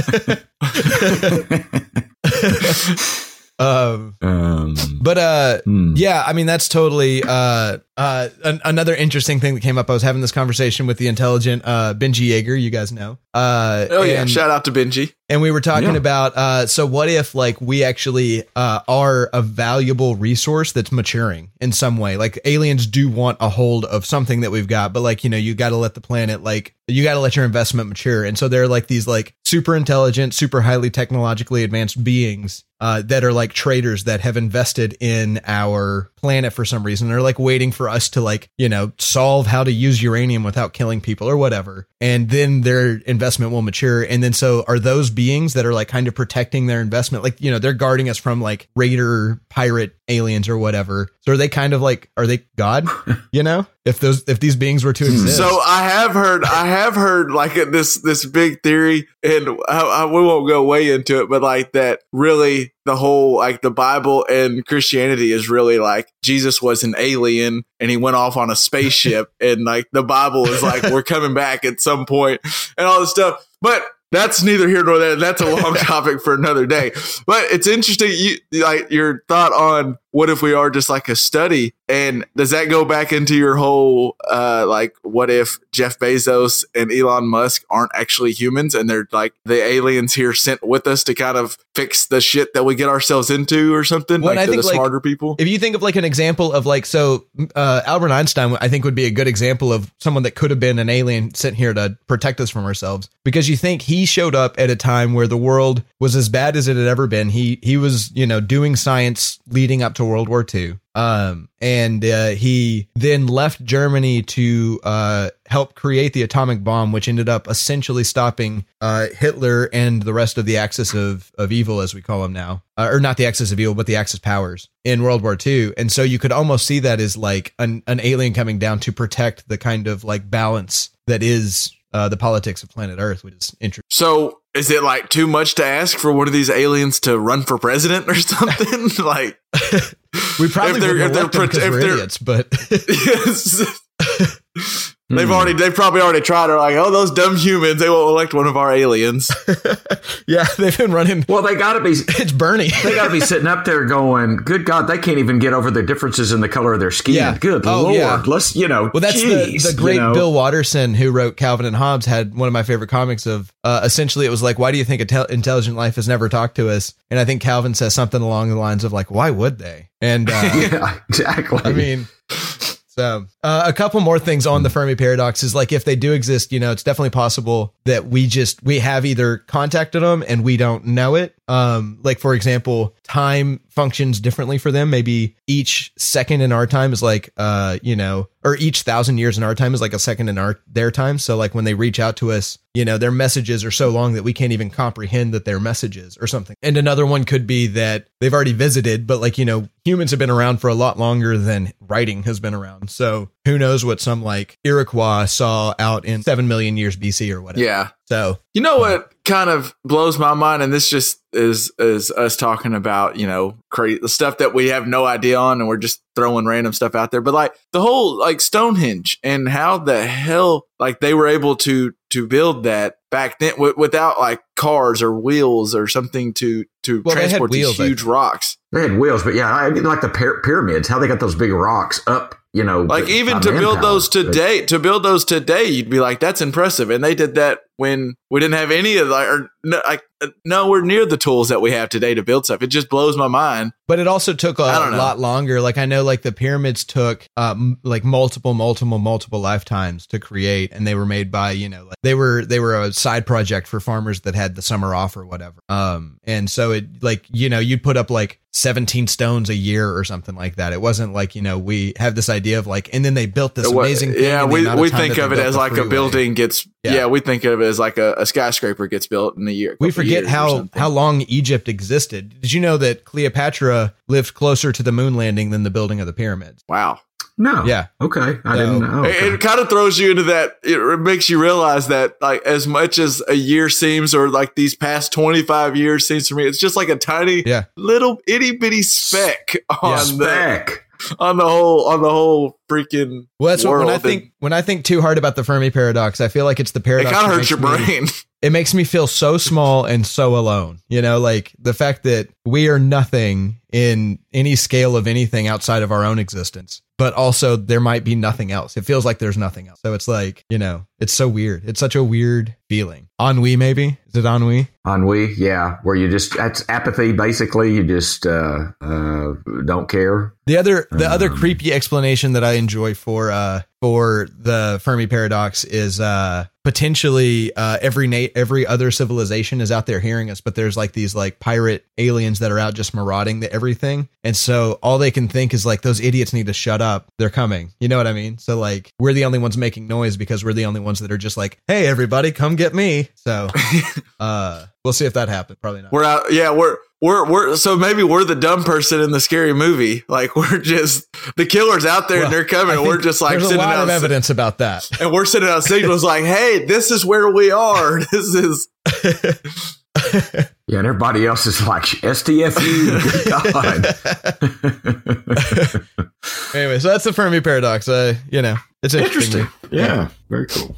[laughs] [laughs] um, Um, but uh, hmm. yeah, I mean that's totally uh, uh, an- another interesting thing that came up. I was having this conversation with the intelligent uh, Benji Yeager, you guys know. Uh, Oh yeah, and- shout out to Benji. And we were talking Yeah. about uh so what if like we actually uh are a valuable resource that's maturing in some way like aliens do want a hold of something that we've got but like you know you got to let the planet like you got to let your investment mature and so they're like these like super intelligent super highly technologically advanced beings uh, that are like traders that have invested in our planet for some reason. They're like waiting for us to like, you know, solve how to use uranium without killing people or whatever. And then their investment will mature. And then so are those beings that are like kind of protecting their investment? Like, you know, they're guarding us from like raider pirate aliens or whatever. So are they kind of like, are they God? [laughs] You know, if those, if these beings were to hmm. exist. So I have heard, I have heard like this this big theory, and I, I, we won't go way into it, but like that really the whole like the Bible and Christianity is really like Jesus was an alien and he went off on a spaceship, [laughs] and like the Bible is like we're coming back at some point and all this stuff, but. That's neither here nor there. That's a long [laughs] topic for another day. But it's interesting, you like your thought on what if we are just like a study, and does that go back into your whole uh like what if Jeff Bezos and Elon Musk aren't actually humans and they're like the aliens here sent with us to kind of fix the shit that we get ourselves into or something? Well, like I think, the like, smarter people. If you think of like an example of like, so uh, Albert Einstein, I think would be a good example of someone that could have been an alien sent here to protect us from ourselves. Because you think he showed up at a time where the world was as bad as it had ever been. He he was you know doing science leading up to World War II. Um, and uh, he then left Germany to uh, help create the atomic bomb, which ended up essentially stopping uh, Hitler and the rest of the axis of, of evil, as we call them now, uh, or not the axis of evil, but the axis powers in World War II. And so you could almost see that as like an, an alien coming down to protect the kind of like balance that is uh, the politics of planet Earth, which is interesting. So is it like too much to ask for one of these aliens to run for president or [laughs] something? like [laughs] We probably If they're- if they're elect them prote- if they're- idiots, but yes. [laughs] They've already, they've probably already tried. They're like, oh, those dumb humans. They won't elect one of our aliens. [laughs] yeah, [laughs] they've been running. Well, they got to be. [laughs] It's Bernie. They got to be sitting up there going, "Good God, they can't even get over the differences in the color of their skin." Yeah. Good Oh, Lord, yeah. let's you know. Well, that's geez, the, the great you know. Bill Watterson who wrote Calvin and Hobbes had one of my favorite comics of uh, essentially it was like, why do you think intel- intelligent life has never talked to us? And I think Calvin says something along the lines of like, why would they? And uh, yeah, exactly. I mean, so uh, a couple more things on the Fermi paradox is like if they do exist, you know, it's definitely possible that we just we have either contacted them and we don't know it. Um, like for example, time functions differently for them. Maybe each second in our time is like, uh, you know, or each thousand years in our time is like a second in our their time. So like when they reach out to us, you know, their messages are so long that we can't even comprehend that they're messages or something. And another one could be that they've already visited, but like, you know, humans have been around for a lot longer than writing has been around. So who knows what some like Iroquois saw out in 7 million years BC or whatever. Yeah. So You know uh, what kind of blows my mind, and this just is is us talking about you know crazy the stuff that we have no idea on, and we're just throwing random stuff out there. But like the whole like Stonehenge and how the hell like they were able to to build that back then w- without like cars or wheels or something to to Well, transport wheels, these I huge think. rocks. they had wheels, but yeah, I mean, like the pyra- pyramids, how they got those big rocks up. You know, Like even by to build manpower. those today, to build those today, you'd be like, "That's impressive." And they did that when we didn't have any of like, or no, like uh, nowhere near the tools that we have today to build stuff. It just blows my mind. But it also took a don't lot longer. Like I know, like the pyramids took um, like multiple, multiple, multiple lifetimes to create, and they were made by you know like, they were they were a side project for farmers that had the summer off or whatever. Um, and so it like you know you'd put up like seventeen stones a year or something like that. It wasn't like you know we have this idea of like, and then they built this amazing. Thing yeah, we we think of it as the like a building gets. Yeah. Yeah. we think of it as like a, a skyscraper gets built in a year. We forget how how long Egypt existed. Did you know that Cleopatra lived closer to the moon landing than the building of the pyramids? wow. No, Yeah. okay, I So- didn't know. It, Okay. it kind of throws you into that. It makes you realize that, like, as much as a year seems, or like these past twenty five years seems to me, it's just like a tiny, Yeah. little itty bitty speck on the Spec. On the whole on the whole freaking. Well, that's what, when I world. think when I think too hard about the Fermi paradox, I feel like it's the paradox. it kind of hurts your me- brain. [laughs] It makes me feel so small and so alone. You know, like the fact that we are nothing in any scale of anything outside of our own existence. But also, there might be nothing else. It feels like there's nothing else. So it's like, you know, it's so weird. It's such a weird feeling. Ennui, maybe? Is it ennui? Ennui, yeah, where you just that's apathy. Basically, you just uh, uh, don't care. The other the other Um, creepy explanation that I enjoy for uh for the Fermi paradox is uh potentially uh every na- every other civilization is out there hearing us but there's like these like pirate aliens that are out just marauding the everything and so all they can think is like those idiots need to shut up they're coming you know what I mean so like we're the only ones making noise because we're the only ones that are just like hey everybody come get me so [laughs] uh we'll see if that happens probably not We're out. Yeah, we're we're we're so maybe we're the dumb person in the scary movie. Like we're just the killer's out there and they're coming. We're just like there's a sending lot out of evidence about that and we're sending out signals like, "Hey, this is where we are. [laughs] This is." [laughs] [laughs] Yeah, and everybody else is like STFU. Good God. [laughs] Anyway, so that's the Fermi paradox. Uh, you know, it's interesting. Interesting. Yeah, very cool.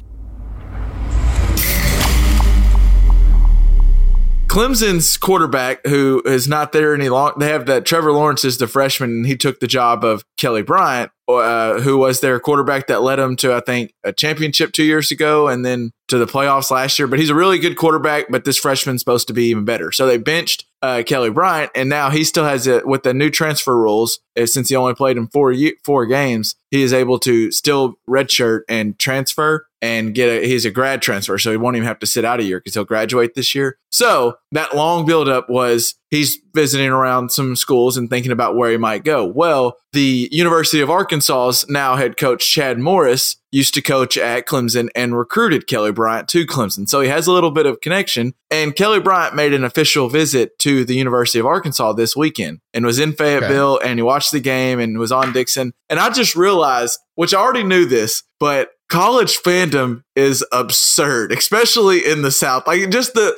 Clemson's quarterback, who is not there any long, they have that Trevor Lawrence is the freshman, and he took the job of Kelly Bryant, uh, who was their quarterback that led them to, I think, a championship two years ago, and then to the playoffs last year. But he's a really good quarterback, but this freshman's supposed to be even better. So they benched uh, Kelly Bryant, and now he still has it with the new transfer rules. uh, Since he only played in four four games, he is able to still redshirt and transfer and get a he's a grad transfer, so he won't even have to sit out a year because he'll graduate this year. So that long buildup was he's visiting around some schools and thinking about where he might go. Well, the University of Arkansas's now head coach Chad Morris used to coach at Clemson and recruited Kelly Bryant to Clemson. So he has a little bit of connection. And Kelly Bryant made an official visit to the University of Arkansas this weekend and was in Fayetteville and he watched the game and was on Dickson. And I just realized, which I already knew this, but college fandom is absurd, especially in the South. Like just the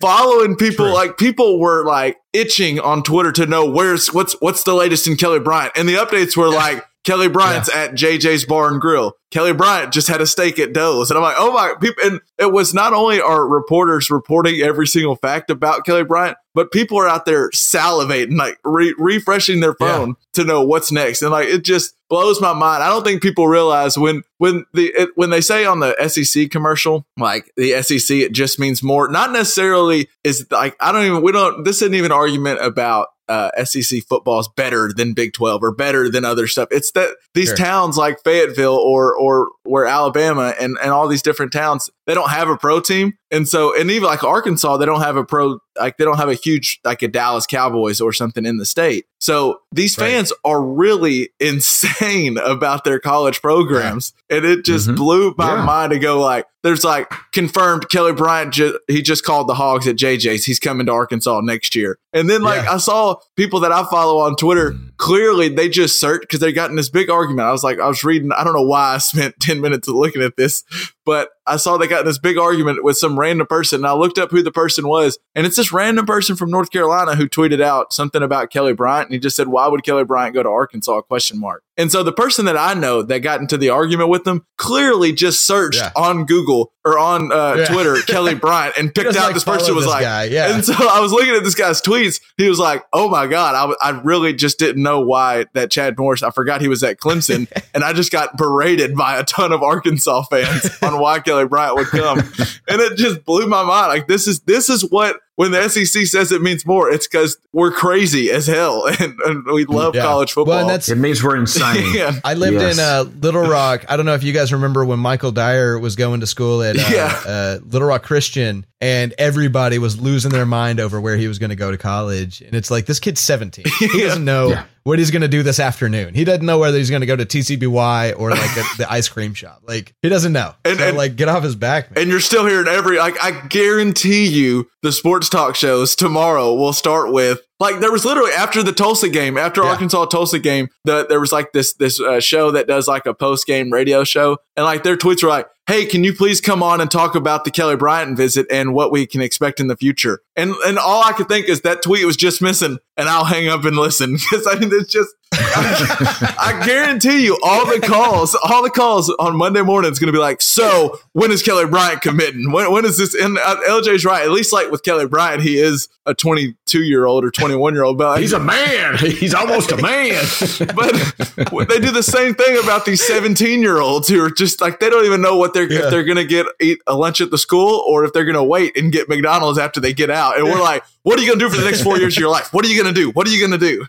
following people, like people were like itching on Twitter to know where's what's what's the latest in Kelly Bryant. And the updates were like Kelly Bryant's at JJ's Bar and Grill. Kelly Bryant just had a steak at Doe's. And I'm like, oh my people and it was not only are reporters reporting every single fact about Kelly Bryant, but people are out there salivating, like re- refreshing their Yeah. phone to know what's next. And like it just blows my mind. I don't think people realize when when the it, when they say on the SEC commercial, like the SEC, it just means more. Not necessarily is like I don't even we don't. This isn't even an argument about. Uh, SEC football is better than Big Twelve or better than other stuff. It's that these Sure. towns like Fayetteville or or where Alabama and and all these different towns they don't have a pro team, and so and even like Arkansas they don't have a pro like they don't have a huge like a Dallas Cowboys or something in the state. So these Right. fans are really [laughs] insane about their college programs, and it just Mhm. blew my Yeah. mind to go like, there's like confirmed Kelly Bryant. Ju- he just called the Hogs at JJ's. He's coming to Arkansas next year, and then like Yeah. I saw people that I follow on Twitter. Clearly, they just searched because they got in this big argument. I was like, I was reading. I don't know why I spent [laughs] ten minutes looking at this, but I saw they got this big argument with some random person. And I looked up who the person was, and it's this random person from North Carolina who tweeted out something about Kelly Bryant, and he just said, "Why would Kelly Bryant go to Arkansas?" Question mark. And so the person that I know that got into the argument with them clearly just searched Yeah. on Google or on uh, Yeah. Twitter Kelly [laughs] Bryant and picked out like, this person was this like, guy, yeah. and so [laughs] I was looking at this guy's tweets. He was like, "Oh my god, I, w- I really just didn't know why that Chad Morris. I forgot he was at Clemson, [laughs] and I just got berated by a ton of Arkansas fans on why Kelly Bryant would come, and it just blew my mind. Like this is this is what when the SEC says it means more, it's because we're crazy as hell, [laughs] and, and we love Yeah. college football. Well, and that's It means we're insane. [laughs] yeah. I lived Yes. in uh, Little Rock. I don't know if you guys remember when Michael Dyer was going to school at uh, Yeah. uh, Little Rock Christian, and everybody was losing their mind over where he was going to go to college. And it's like this kid's seventeen; he [laughs] doesn't know Yeah. What he's going to do this afternoon. He doesn't know whether he's going to go to TCBY or like the, the ice cream shop. Like he doesn't know. And- so, and- like get off his back, man. And you're still hearing every like I guarantee you the sports talk shows tomorrow will start with like there was literally after the Tulsa game, after Yeah. Arkansas Tulsa game, the, there was like this this uh, show that does like a post game radio show, and like their tweets were like, "Hey, can you please come on and talk about the Kelly Bryant visit and what we can expect in the future?" And and all I could think is that tweet was just missing and I'll hang up and listen [laughs] because I mean it's just. I, I guarantee you, all the calls, all the calls on Monday morning is going to be like, "So, when is Kelly Bryant committing? When, when is this?" And uh, LJ's right. At least, like with Kelly Bryant, he is a 22 year old or 21 year old, but like, He's a man. [laughs] He's almost a man. [laughs] but they do the same thing about these 17 year olds who are just like they don't even know what they're Yeah. if they're gonna get eat a lunch at the school or if they're gonna wait and get McDonald's after they get out. And we're like, what are you gonna do for the next four years of your life? What are you gonna do? What are you gonna do?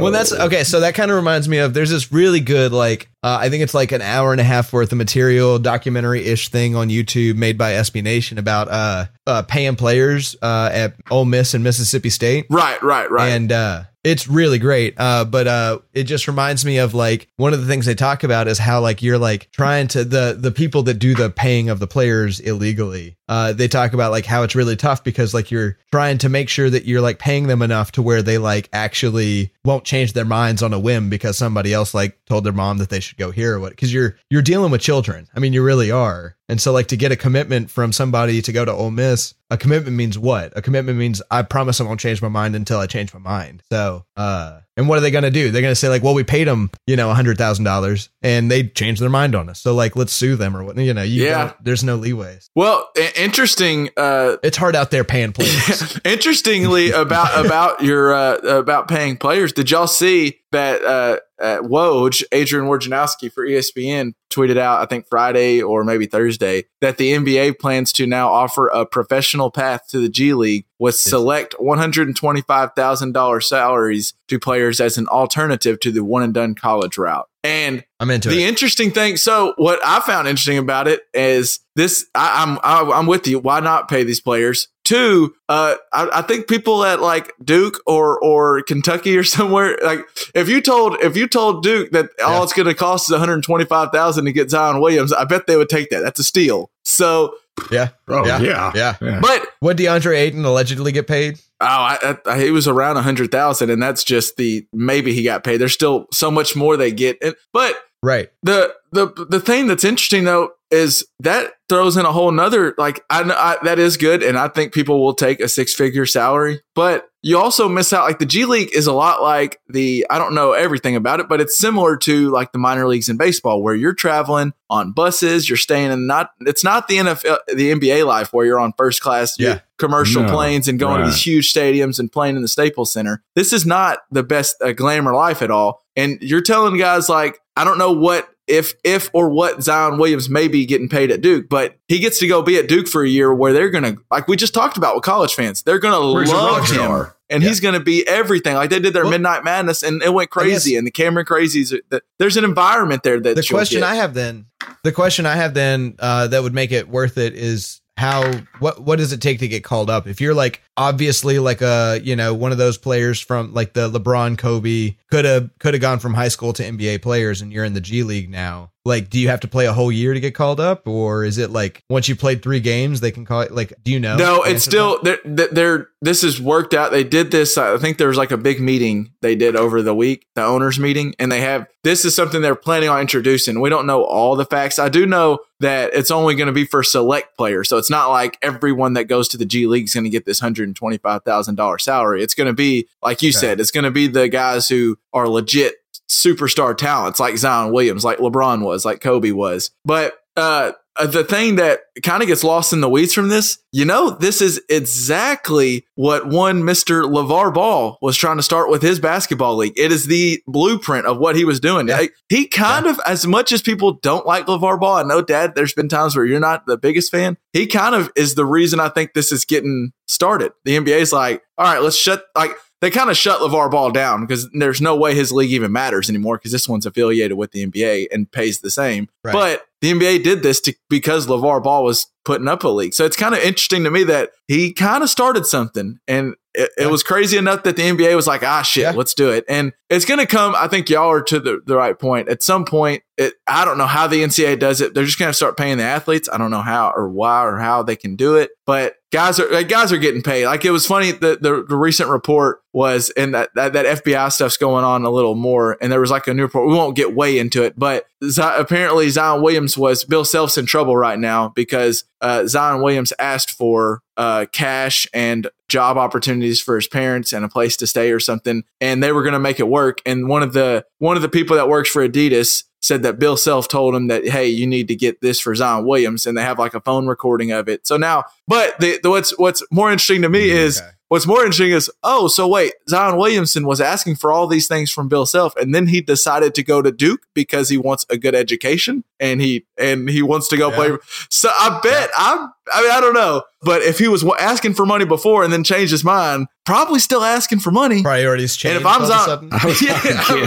Well, that's okay. So that kind of reminds me of there's this really good like uh, I think it's like an hour and a half worth of material documentary ish thing on YouTube made by SB Nation about uh, uh paying players uh at Ole Miss and Mississippi State. Right, right, right. And uh it's really great. Uh but uh it just reminds me of like one of the things they talk about is how like you're like trying to the the people that do the paying of the players illegally. Uh they talk about like how it's really tough because like you're trying to make sure that you're like paying them enough to where they like actually won't change their minds on a whim because somebody else like told their mom that they should go here or what cuz you're you're dealing with children. I mean you really are. And so like to get a commitment from somebody to go to Ole Miss, a commitment means what? A commitment means I promise I won't change my mind until I change my mind. So, uh, and what are they going to do? They're going to say like, well, we paid them, you know, a hundred thousand dollars and they changed their mind on us. So like, let's sue them or what, you know, you Yeah. there's no leeways. well, interesting. Uh, It's hard out there paying [laughs] players. Interestingly, about about your uh, about paying players, did y'all see that uh, uh, Woj Adrian Wojnarowski for ESPN tweeted out? I think Friday or maybe Thursday that the NBA plans to now offer a professional path to the G League was select one hundred and twenty five thousand dollars salaries to players as an alternative to the one and done college route. And I'm into the it. interesting thing. So, what I found interesting about it is this. I, I'm I, I'm with you. Why not pay these players? Two, uh, I, I think people at like Duke or or Kentucky or [laughs] somewhere like if you told if you told Duke that all it's going to cost is 125 thousand to get Zion Williams, I bet they would take that. That's a steal. So, Yeah. Oh, yeah. yeah. Yeah. Yeah. but What DeAndre Ayton allegedly get paid? Oh, I, I, I- he was around a hundred thousand, and that's just the maybe he got paid. There's still so much more they get, and, but Right. the the the thing that's interesting though is that throws in a whole nother like I, know I that is good, and I think people will take a six figure salary, but you also miss out. Like the G League is a lot like the I don't know everything about it, but it's similar to like the minor leagues in baseball, where you're traveling on buses, you're staying in not it's not the NFL the NBA life where you're on first class Yeah. commercial No, planes and going to these huge stadiums and playing in the Staples Center. This is not the best uh, glamour life at all. And you're telling guys like, I don't know what if if or what Zion Williams may be getting paid at Duke, but he gets to go be at Duke for a year where they're gonna like we just talked about with college fans, they're gonna Where he's a love him. And he's going to be everything. Like they did their Well- Midnight Madness, and it went crazy. and the Cameron Crazies, there's an environment there that the question get. I have then, the question I have then uh, that would make it worth it is how what what does it take to get called up? If you're like obviously like a you know one of those players from like the LeBron, Kobe could have could have gone from high school to NBA players, and you're in the G League now. Like, do you have to play a whole year to get called up, or is it like once you played three games they can call it? Like, do you know? No, it's answer to that? still they're, they're, this is worked out. They did this. I think there was like a big meeting they did over the week, the owners meeting, and they have this is something they're planning on introducing. We don't know all the facts. I do know that it's only going to be for select players, so it's not like everyone that goes to the G League is going to get this hundred and twenty five thousand dollars salary. It's going to be like you Okay. said, it's going to be the guys who are legit superstar talents, like Zion Williams, like LeBron was, like Kobe was, but. Uh, uh, the thing that kind of gets lost in the weeds from this, you know, this is exactly what one Mr. LeVar Ball was trying to start with his basketball league. It is the blueprint of what he was doing. Yeah. He kind of, as much as people don't like LeVar Ball, I know, Dad, there's been times where you're not the biggest fan. He kind of is the reason I think this is getting started. The NBA's like, all right, let's shut, like, they kind of shut LeVar Ball down because there's no way his league even matters anymore because this one's affiliated with the NBA and pays the same. Right. But the NBA did this to, because LeVar Ball was putting up a league. So it's kind of interesting to me that he kind of started something and it, it Yeah. was crazy enough that the NBA was like, ah, shit, Yeah. let's do it. And it's going to come, I think y'all are to the, the right point. At some point, it, I don't know how the NCAA does it. They're just going to start paying the athletes. I don't know how or why or how they can do it, but guys are like, guys are getting paid. Like it was funny. The, the, the recent report was, and that, that, that FBI stuff's going on a little more. And there was like a new report. We won't get way into it, but Z- apparently Zion Williams was Bill Self's in trouble right now because uh, Zion Williams asked for uh, cash and job opportunities for his parents and a place to stay or something, and they were going to make it work. And one of the one of the people that works for Adidas said that Bill Self told him that hey, you need to get this for Zion Williams, and they have like a phone recording of it. So now, but the, the what's what's more interesting to me mm, is Okay. What's more interesting is, oh, so wait, Zion Williamson was asking for all these things from Bill Self, and then he decided to go to Duke because he wants a good education and he and he wants to go Yeah. play. So I bet I'm. I mean, I don't know, but if he was wa- asking for money before and then changed his mind, probably still asking for money. Priorities change. And if I'm all of a Zion, [laughs] [laughs] yeah, I mean,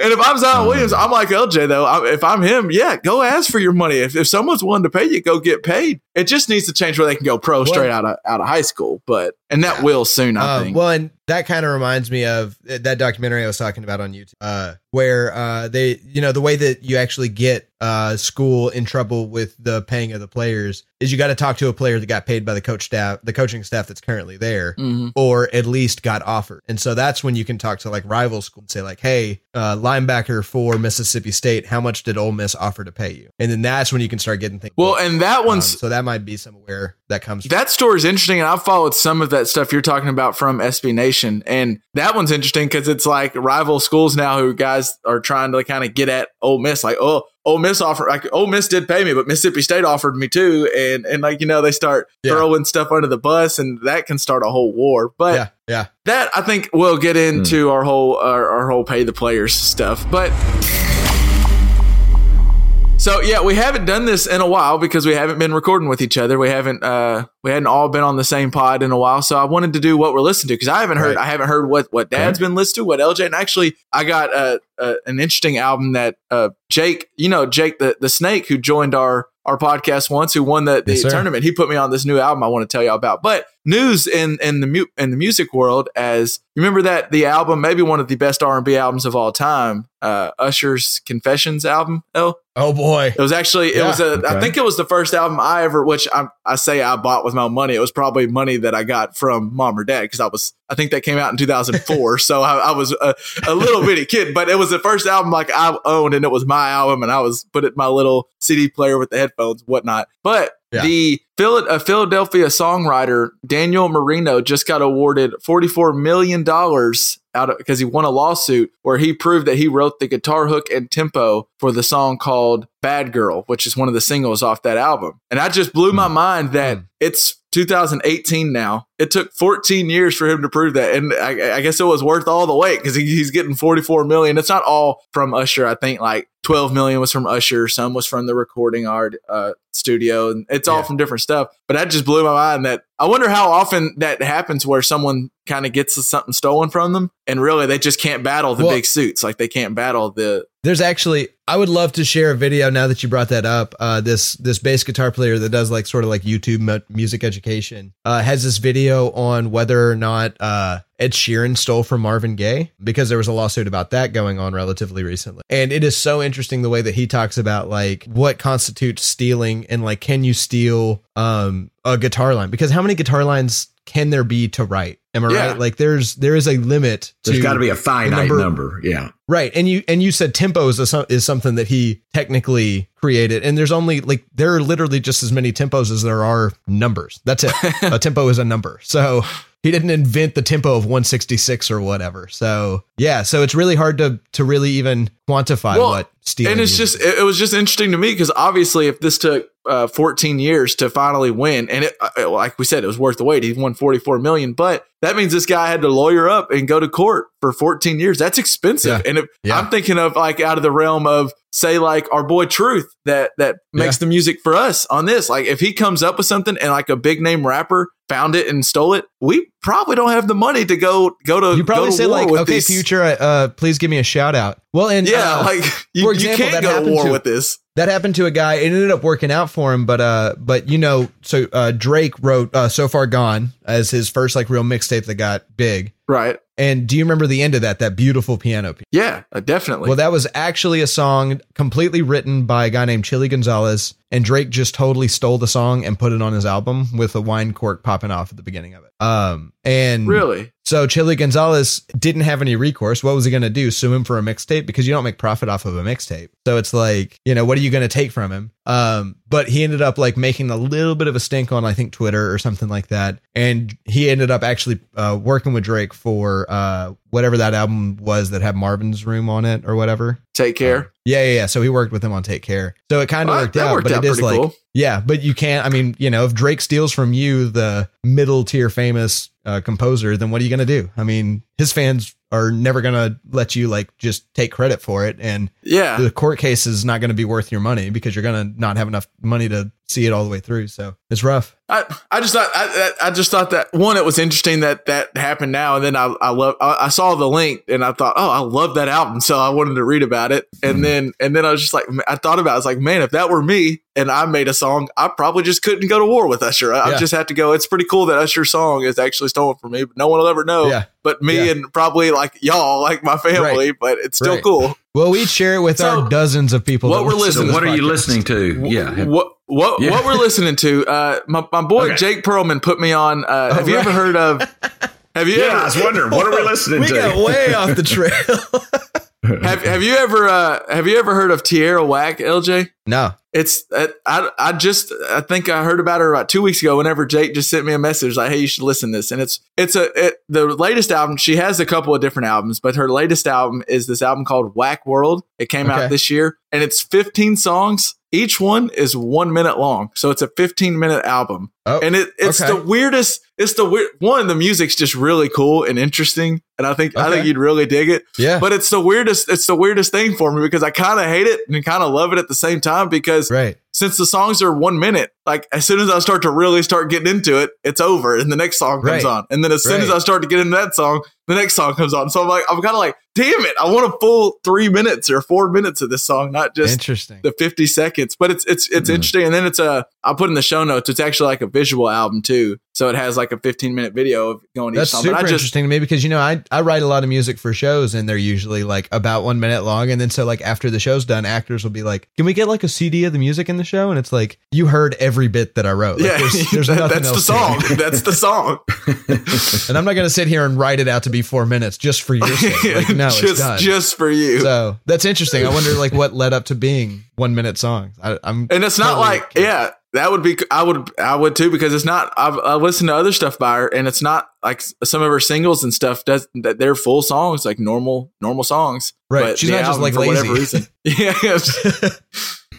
and if I'm Zion Williams, I'm like LJ though. I, if I'm him, yeah, go ask for your money. If, if someone's willing to pay you, go get paid. It just needs to change where they can go pro straight out of out of high school, but and that will soon, I Um, think. well, and that kind of reminds me of uh, that documentary I was talking about on YouTube, uh, where uh, they, you know, the way that you actually get uh, school in trouble with the paying of the players is you got to talk to a player that got paid by the coach staff, the coaching staff that's currently there, Mhm. or at least got offered. And so that's when you can talk to like rival school and say like, hey, uh, linebacker for Mississippi State, how much did Ole Miss offer to pay you? And then that's when you can start getting things. Well, and that Um, one's so that might be somewhere that comes. that story is interesting, and I've followed some of that stuff you're talking about from SB Nation, and that one's interesting because it's like rival schools now who guys are trying to kind of get at Ole Miss, like oh. Ole Miss offered like Ole Miss did pay me, but Mississippi State offered me too, and and like you know they start Yeah. throwing stuff under the bus, and that can start a whole war. But yeah, yeah. that I think we'll get hmm. into our whole our, our whole pay the players stuff. But so yeah, we haven't done this in a while because we haven't been recording with each other. We haven't uh we hadn't all been on the same pod in a while. So I wanted to do what we're listening to because I haven't heard Right. I haven't heard what what Dad's been listening to, what LJ and actually I got a, uh an interesting album that uh Jake, you know Jake the the snake who joined our our podcast once who won the, the Yes, tournament. He put me on this new album I want to tell you about. But news in in the mu- in the music world as you remember that the album maybe one of the best R&B albums of all time, uh Usher's Confessions album. Oh, Oh boy. it was actually it Yeah, was a I okay. think it was the first album I ever which I I say I bought with my own money. It was probably money that I got from mom or dad because I was I think that came out in 2004. [laughs] so I, I was a, a little bitty kid, but it was the first album like I owned and it was my album and I was put it in my little CD player with the headphones, whatnot. But Yeah. the a Philadelphia songwriter Daniel Marino just got awarded 44 million dollars out because he won a lawsuit where he proved that he wrote the guitar hook and tempo for the song called Bad Girl, which is one of the singles off that album. And I just blew my mind that Mm. it's 2018 now. It took 14 years for him to prove that, and I, I guess it was worth all the wait because he, he's getting 44 million. It's not all from Usher. I think like 12 million was from Usher. Some was from the recording art uh, studio, and it's all Yeah. from different stuff. But that just blew my mind. That I wonder how often that happens where someone kind of gets something stolen from them, and really they just can't battle the Well- big suits. Like they can't battle the There's actually I would love to share a video now that you brought that up. Uh, this this bass guitar player that does like sort of like YouTube mu- music education uh, has this video on whether or not uh, Ed Sheeran stole from Marvin Gaye because there was a lawsuit about that going on relatively recently. And it is so interesting the way that he talks about like what constitutes stealing and like can you steal um, a guitar line because how many guitar lines can there be to write? Am I Yeah. right? Like there's there is a limit. There's got to be a finite number- number. Yeah. Right, and you and you said tempo is a, is something that he technically created, and there's only like there are literally just as many tempos as there are numbers. That's it. [laughs] a tempo is a number, so he didn't invent the tempo of 166 or whatever. So yeah, so it's really hard to to really even quantify Well, what stealing. and it's just it, it was just interesting to me because obviously if this took uh, 14 years to finally win and it uh, like we said it was worth the wait he won 44 million but that means this guy had to lawyer up and go to court for 14 years that's expensive Yeah. and if, Yeah. i'm thinking of like out of the realm of say like our boy truth that that makes Yeah. the music for us on this like if he comes up with something and like a big name rapper found it and stole it we probably don't have the money to go go to you probably go to say like, with okay, these- future, uh, please give me a shout out. Well, and yeah uh, like you, for you example, can't that go to war to- with this that happened to a guy. It ended up working out for him, but uh, but you know, so uh, Drake wrote uh, "So Far Gone" as his first like real mixtape that got big. right And do you remember the end of that? That beautiful piano piece. yeah uh, definitely Well, that was actually a song completely written by a guy named Chilly Gonzales and Drake just totally stole the song and put it on his album with a wine cork popping off at the beginning of it. Um, and Really? so Chilly Gonzales didn't have any recourse. What was he going to do? Sue him for a mixtape because you don't make profit off of a mixtape. So it's like, you know, what are you going to take from him? Um, but he ended up like making a little bit of a stink on, I think, Twitter or something like that. And he ended up actually uh, working with Drake for uh, whatever that album was that had Marvin's Room on it or whatever. Take care. Yeah, yeah, yeah. So he worked with him on Take Care. So it kind of Well, worked out, worked but out it is like, cool. yeah, but you can't. I mean, you know, if Drake steals from you, the middle tier famous uh, composer, then what are you going to do? I mean, his fans are never going to let you like just take credit for it, and Yeah. the court case is not going to be worth your money because you're going to not have enough money to see it all the way through. So it's rough. I, I just thought I, I just thought that one it was interesting that that happened now and then I I love I, I saw the link and I thought oh I love that album so I wanted to read about it and mm-hmm. then and then I was just like I thought about it, I was like man if that were me and I made a song I probably just couldn't go to war with Usher I, I just had to go it's pretty cool that Usher's song is actually stolen from me but no one will ever know Yeah. But me Yeah. and probably like y'all like my family but it's still Right. cool Well, we share it with So, our dozens of people. what that we're listen to listening- So this what are you listening to? Yeah. What what Yeah. what we're [laughs] listening to? Uh, my my boy Okay. Jake Perlman put me on. Uh, have you right. ever heard of? Have you Yeah, ever I was wondering, what are we listening [laughs] We to? We got way off the [laughs] trail. Have have you ever uh, have you ever heard of Tierra Whack LJ? no. It's uh, I I just I think I heard about her about two weeks ago. Whenever Jake just sent me a message like, "Hey, you should listen to this," and it's it's a it, the latest album. She has a couple of different albums, but her latest album is this album called Whack World. It came Okay. out this year, and it's 15 songs. Each one is one minute long, so it's a 15 minute album. Oh, and it, it's okay. the weirdest. It's the weird one. The music's just really cool and interesting, and I think I think you'd really dig it. Yeah. But it's the weirdest. It's the weirdest thing for me because I kind of hate it and kind of love it at the same time because right. since the songs are one minute, like as soon as I start to really start getting into it, it's over and the next song comes Right. on. And then as soon as I start to get into that song, the next song comes on. So I'm like, I'm kind of like, damn it, I want a full three minutes or four minutes of this song, not just Interesting. the 50 seconds. But it's it's it's Mhm. interesting. And then it's a I'll put in the show notes. It's actually like a visual album too. So it has like a 15 minute video of going That's each song. super But I just interesting to me because you know I I write a lot of music for shows and they're usually like about one minute long and then so like after the show's done actors will be like can we get like a CD of the music in the show and it's like you heard every bit that I wrote Like, yeah, there's, [laughs] there's that- nothing that's the else it. song. [laughs] that's the song. [laughs] and I'm not gonna sit here and write it out to be four minutes just for your sake like no it's just done just for you. so that's interesting I wonder like what led up to being one minute songs I, I'm and it's not like yeah that would be i would i would too because it's not i've I listened to other stuff by her and it's not like some of her singles and stuff does that they're full songs like normal normal songs. Right. But She's not just, like, for whatever reason. [laughs] [laughs] Yeah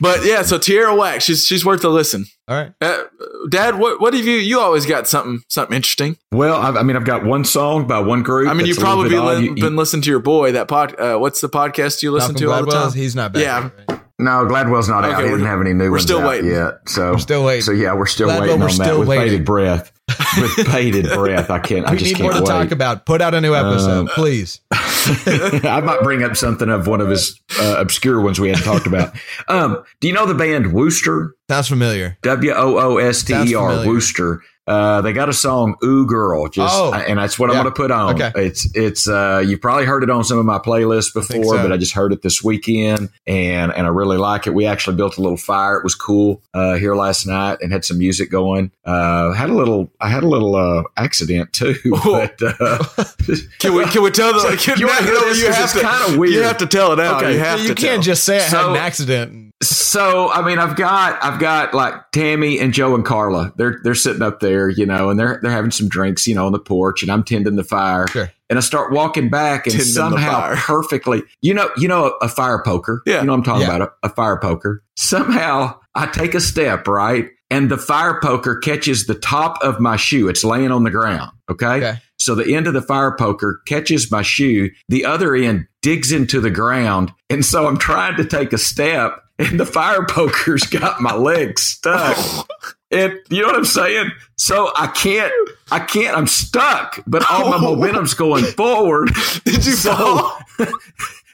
but yeah so tierra whack she's she's worth a listen. All right. Uh, dad what what have you you always got something something interesting? Well, I, I mean, I've got one song by one group. i mean you've probably been, li- You- you- been listening to your boy that pod uh, what's the podcast you listen Malcolm to all the time? He's not bad Yeah. right? No, Gladwell's not Okay, out. He we're- didn't have any new we're ones still out waiting. yet. So We're still waiting. So yeah, we're still Gladwell, waiting we're on that still with waiting. bated breath. with [laughs] bated breath, I can't. I we just need can't more to wait. talk about put out a new episode Uh, [laughs] please I might bring up something of one of his uh, obscure ones we hadn't talked about. Um, do you know the band Wooster? sounds familiar W O O S T E R Sounds Wooster. Uh, they got a song "Ooh Girl," just Oh. and that's what I'm going to put on. Okay. It's it's uh, you probably heard it on some of my playlists think before, so. but I just heard it this weekend and and I really like it. We actually built a little fire. It was cool uh, here last night and had some music going. Uh, had a little I had a little uh, accident too, [laughs] but uh, [laughs] can we can we tell the [laughs] can, You wanna hear no, this? have to kinda weird. you have to tell it out Okay. you have you to can't tell. just say I had an accident So I mean, I've got I've got like Tammy and Joe and Carla. They're they're sitting up there, you know, and they're they're having some drinks, you know, on the porch, and I'm tending the fire. Sure. And I start walking back, and Tending somehow perfectly, you know, you know, a, a fire poker. Yeah. you know, I'm talking Yeah. about a, a fire poker. Somehow, I take a step right, and the fire poker catches the top of my shoe. It's laying on the ground. Okay. Okay. So the end of the fire poker catches my shoe. The other end digs into the ground. And so I'm trying to take a step and the fire poker's got my leg stuck. [laughs] And you know what I'm saying? So I can't, I can't, I'm stuck, but all my [laughs] momentum's going forward. Did you So fall? [laughs]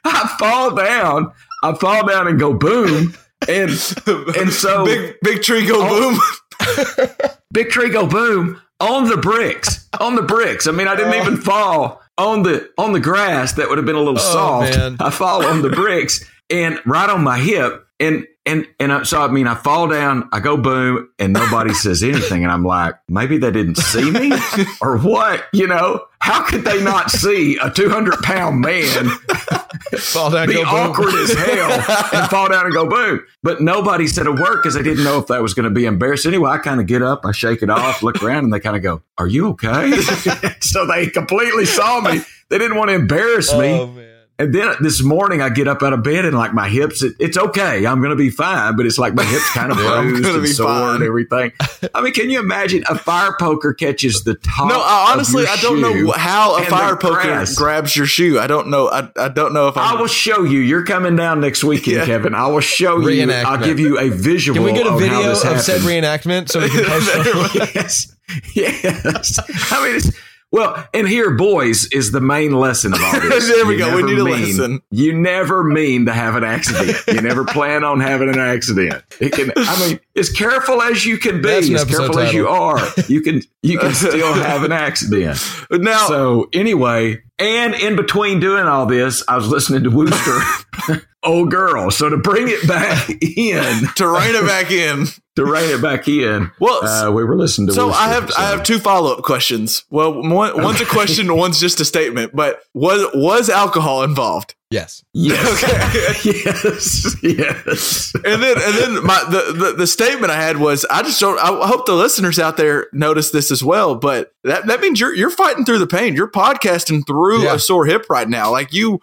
I fall down, I fall down and go boom. And, and so big big tree go Oh. boom. big tree go boom on the bricks on the bricks i mean i didn't even fall on the on the grass that would have been a little oh, soft man. i fall on the bricks and right on my hip and And and so I mean, I fall down, I go boom, and nobody [laughs] says anything, and I'm like, maybe they didn't see me [laughs] or what? You know, how could they not see a 200 pound man Fall down, be go boom. awkward as hell [laughs] and fall down and go boom? But nobody said a word because they didn't know if that was going to be embarrassing. Anyway, I kind of get up, I shake it off, look around, and they kind of go, "Are you okay?" so they completely saw me. They didn't want to embarrass me. Oh. And then this morning I get up out of bed and like my hips, it, it's okay. I'm going to be fine, but it's like my hips kind of [laughs] bruised and be sore fine. and everything. I mean, can you imagine a fire poker catches the top? No, I, of honestly, your I don't know how a fire poker grass? grabs your shoe. I don't know. I, I don't know if I'm. I will show you. You're coming down next weekend, [laughs] Yeah. Kevin. I will show you. I'll give you a visual. Can we get a video this of said reenactment so we can [laughs] post it? yes, yes. I mean, it's, well, and here, boys, is the main lesson of all [laughs] this. There we You go. We never need a mean- lesson. You never mean to have an accident. You never [laughs] plan on having an accident. It can. I mean, as careful as you can be, as episode careful as you are, you can you can [laughs] still have an accident. now, So anyway, and in between doing all this, I was listening to Wooster, old girl. So to bring it back in, to rein it back in. To rein it back in, [laughs] Well, uh, we were listening to. So Wooster, I have I have two follow up questions. Well, one, [laughs] one's a question, one's just a statement. But was was alcohol involved? Yes. Yes, [laughs] yes, yes. And then and then my the, the the statement I had was I just don't. I hope the listeners out there notice this as well. But that that means you're you're fighting through the pain. You're podcasting through Yeah. a sore hip right now. Like you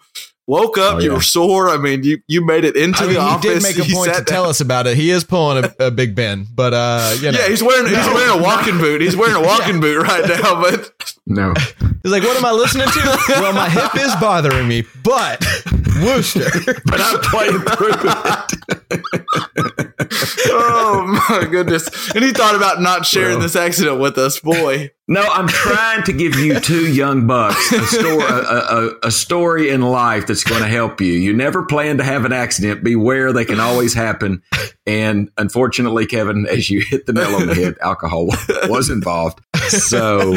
woke up, Oh, you yeah. were sore. I mean, you you made it into I the mean, he office. did make a [laughs] You point to sat tell us about it. He is pulling a, [laughs] a big Ben, but uh, you know, Yeah, he's wearing he's wearing a walking boot. He's wearing a [laughs] walking boot right now. But No, [laughs] he's like, "What am I listening to?" well, my hip is bothering me, but [laughs] Wooster. but I'm playing through it. [laughs] oh my goodness! And he thought about not sharing Well. this accident with us, boy. No, I'm trying to give you two young bucks a story, a, a, a story in life that's going to help you. You never plan to have an accident. Beware, they can always happen. And unfortunately, Kevin, as you hit the nail on the head, alcohol was involved. So,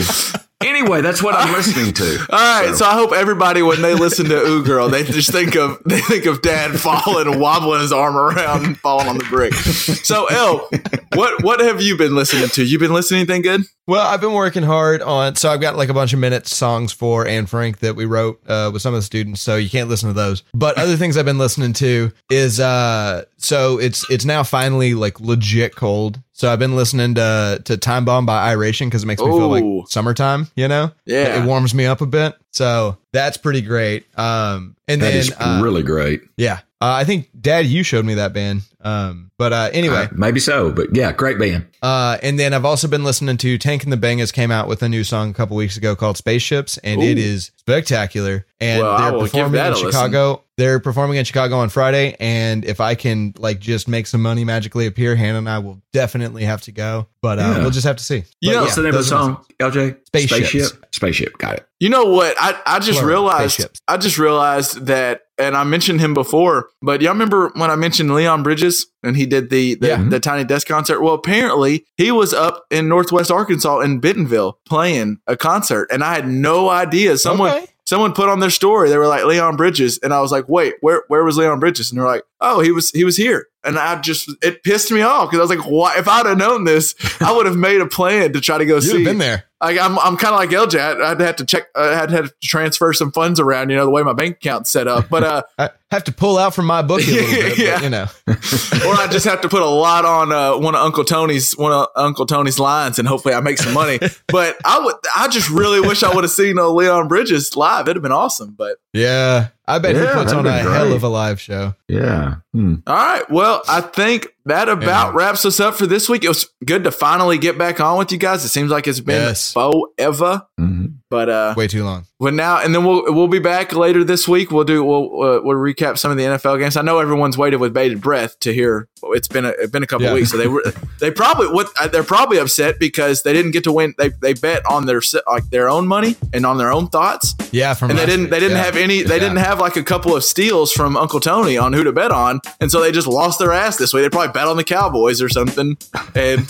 anyway, that's what I'm listening to. All right, so. I hope everybody, when they listen to "Ooh Girl," they just think of [laughs] they think of Dad falling and wobbling his arm around and falling on the brick. So, El, what what have you been listening to? You been listening to anything good? Well, I've been working hard on, so I've got like a bunch of minutes songs for Anne Frank that we wrote uh, with some of the students. So you can't listen to those. But other things I've been listening to is, uh, so it's it's now finally like legit cold. So I've been listening to to Time Bomb by Iration because it makes me feel like summertime. You know, Yeah. it warms me up a bit. So that's pretty great. Um, and That then is uh, really great. yeah, uh, I think Dad, you showed me that band. Um, but uh, anyway, Uh, maybe so, but yeah, great band. uh, and then I've also been listening to Tank and the Bangas came out with a new song a couple weeks ago called Spaceships, and it Ooh. is spectacular. And Well, they're performing in a listen. Chicago. They're performing in Chicago on Friday, and if I can like just make some money magically appear, Hannah and I will definitely have to go. But uh, Yeah. we'll just have to see. You But know, What's the name of the those are song, LJ? Spaceships. Spaceship. Spaceship. Got it. You know what? I, I just Plural, realized spaceships. I just realized that, and I mentioned him before, but y'all remember when I mentioned Leon Bridges and he did the the, Yeah. the Tiny Desk concert? Well, apparently he was up in Northwest Arkansas in Bentonville playing a concert, and I had no idea. Someone Okay. someone put on their story they were like Leon Bridges, and I was like, wait, where where was Leon Bridges? And they're like, oh, he was he was here. And I just it pissed me off because I was like, why? If I'd have known this, I would have made a plan to try to go You'd see. have been there. Like I'm, I'm kind of like LJ. I'd, I'd have to check. I had had to transfer some funds around. You know the way my bank account's set up. But uh, [laughs] I have to pull out from my book a little bit, Yeah. but, you know. [laughs] or I just have to put a lot on uh, one of Uncle Tony's one of Uncle Tony's lines, and hopefully I make some money. [laughs] but I would. I just really wish I would have seen uh, Leon Bridges live. It'd have been awesome. But Yeah, I bet he Yeah, puts on a hell of a live show. Yeah. Hmm. all right. Well, I think that about Yeah. wraps us up for this week. It was good to finally get back on with you guys. It seems like it's been Yes. forever. Mhm. But uh, Way too long. But now and then we'll we'll be back later this week. We'll do we'll uh, we'll recap some of the NFL games. I know everyone's waited with bated breath to hear. It's been a, it's been a couple Yeah. weeks, so they were [laughs] they probably what uh, they're probably upset because they didn't get to win. They they bet on their like their own money and on their own thoughts, Yeah, from and they didn't week. they didn't Yeah. have any. They didn't have like a couple of steals from Uncle Tony on who to bet on, and so they just lost their ass this way. They probably bet on the Cowboys or something, and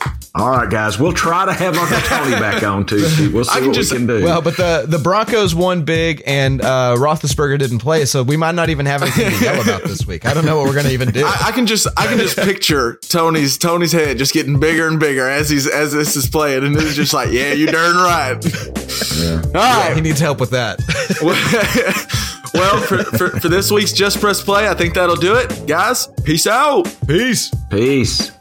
[laughs] All right, guys. We'll try to have Uncle Tony [laughs] back on Tuesday. We'll see I can what just- we can do. Well, but the the Broncos won big, and uh, Roethlisberger didn't play, so we might not even have anything to yell about this week. I don't know what we're going to even do. [laughs] I, I can just I can just picture Tony's Tony's head just getting bigger and bigger as he's as this is playing, and it's just like, yeah, you're darn right. All right, Yeah, he needs help with that. [laughs] well, for, for, for this week's Just Press Play, I think that'll do it. Guys, peace out. Peace. Peace.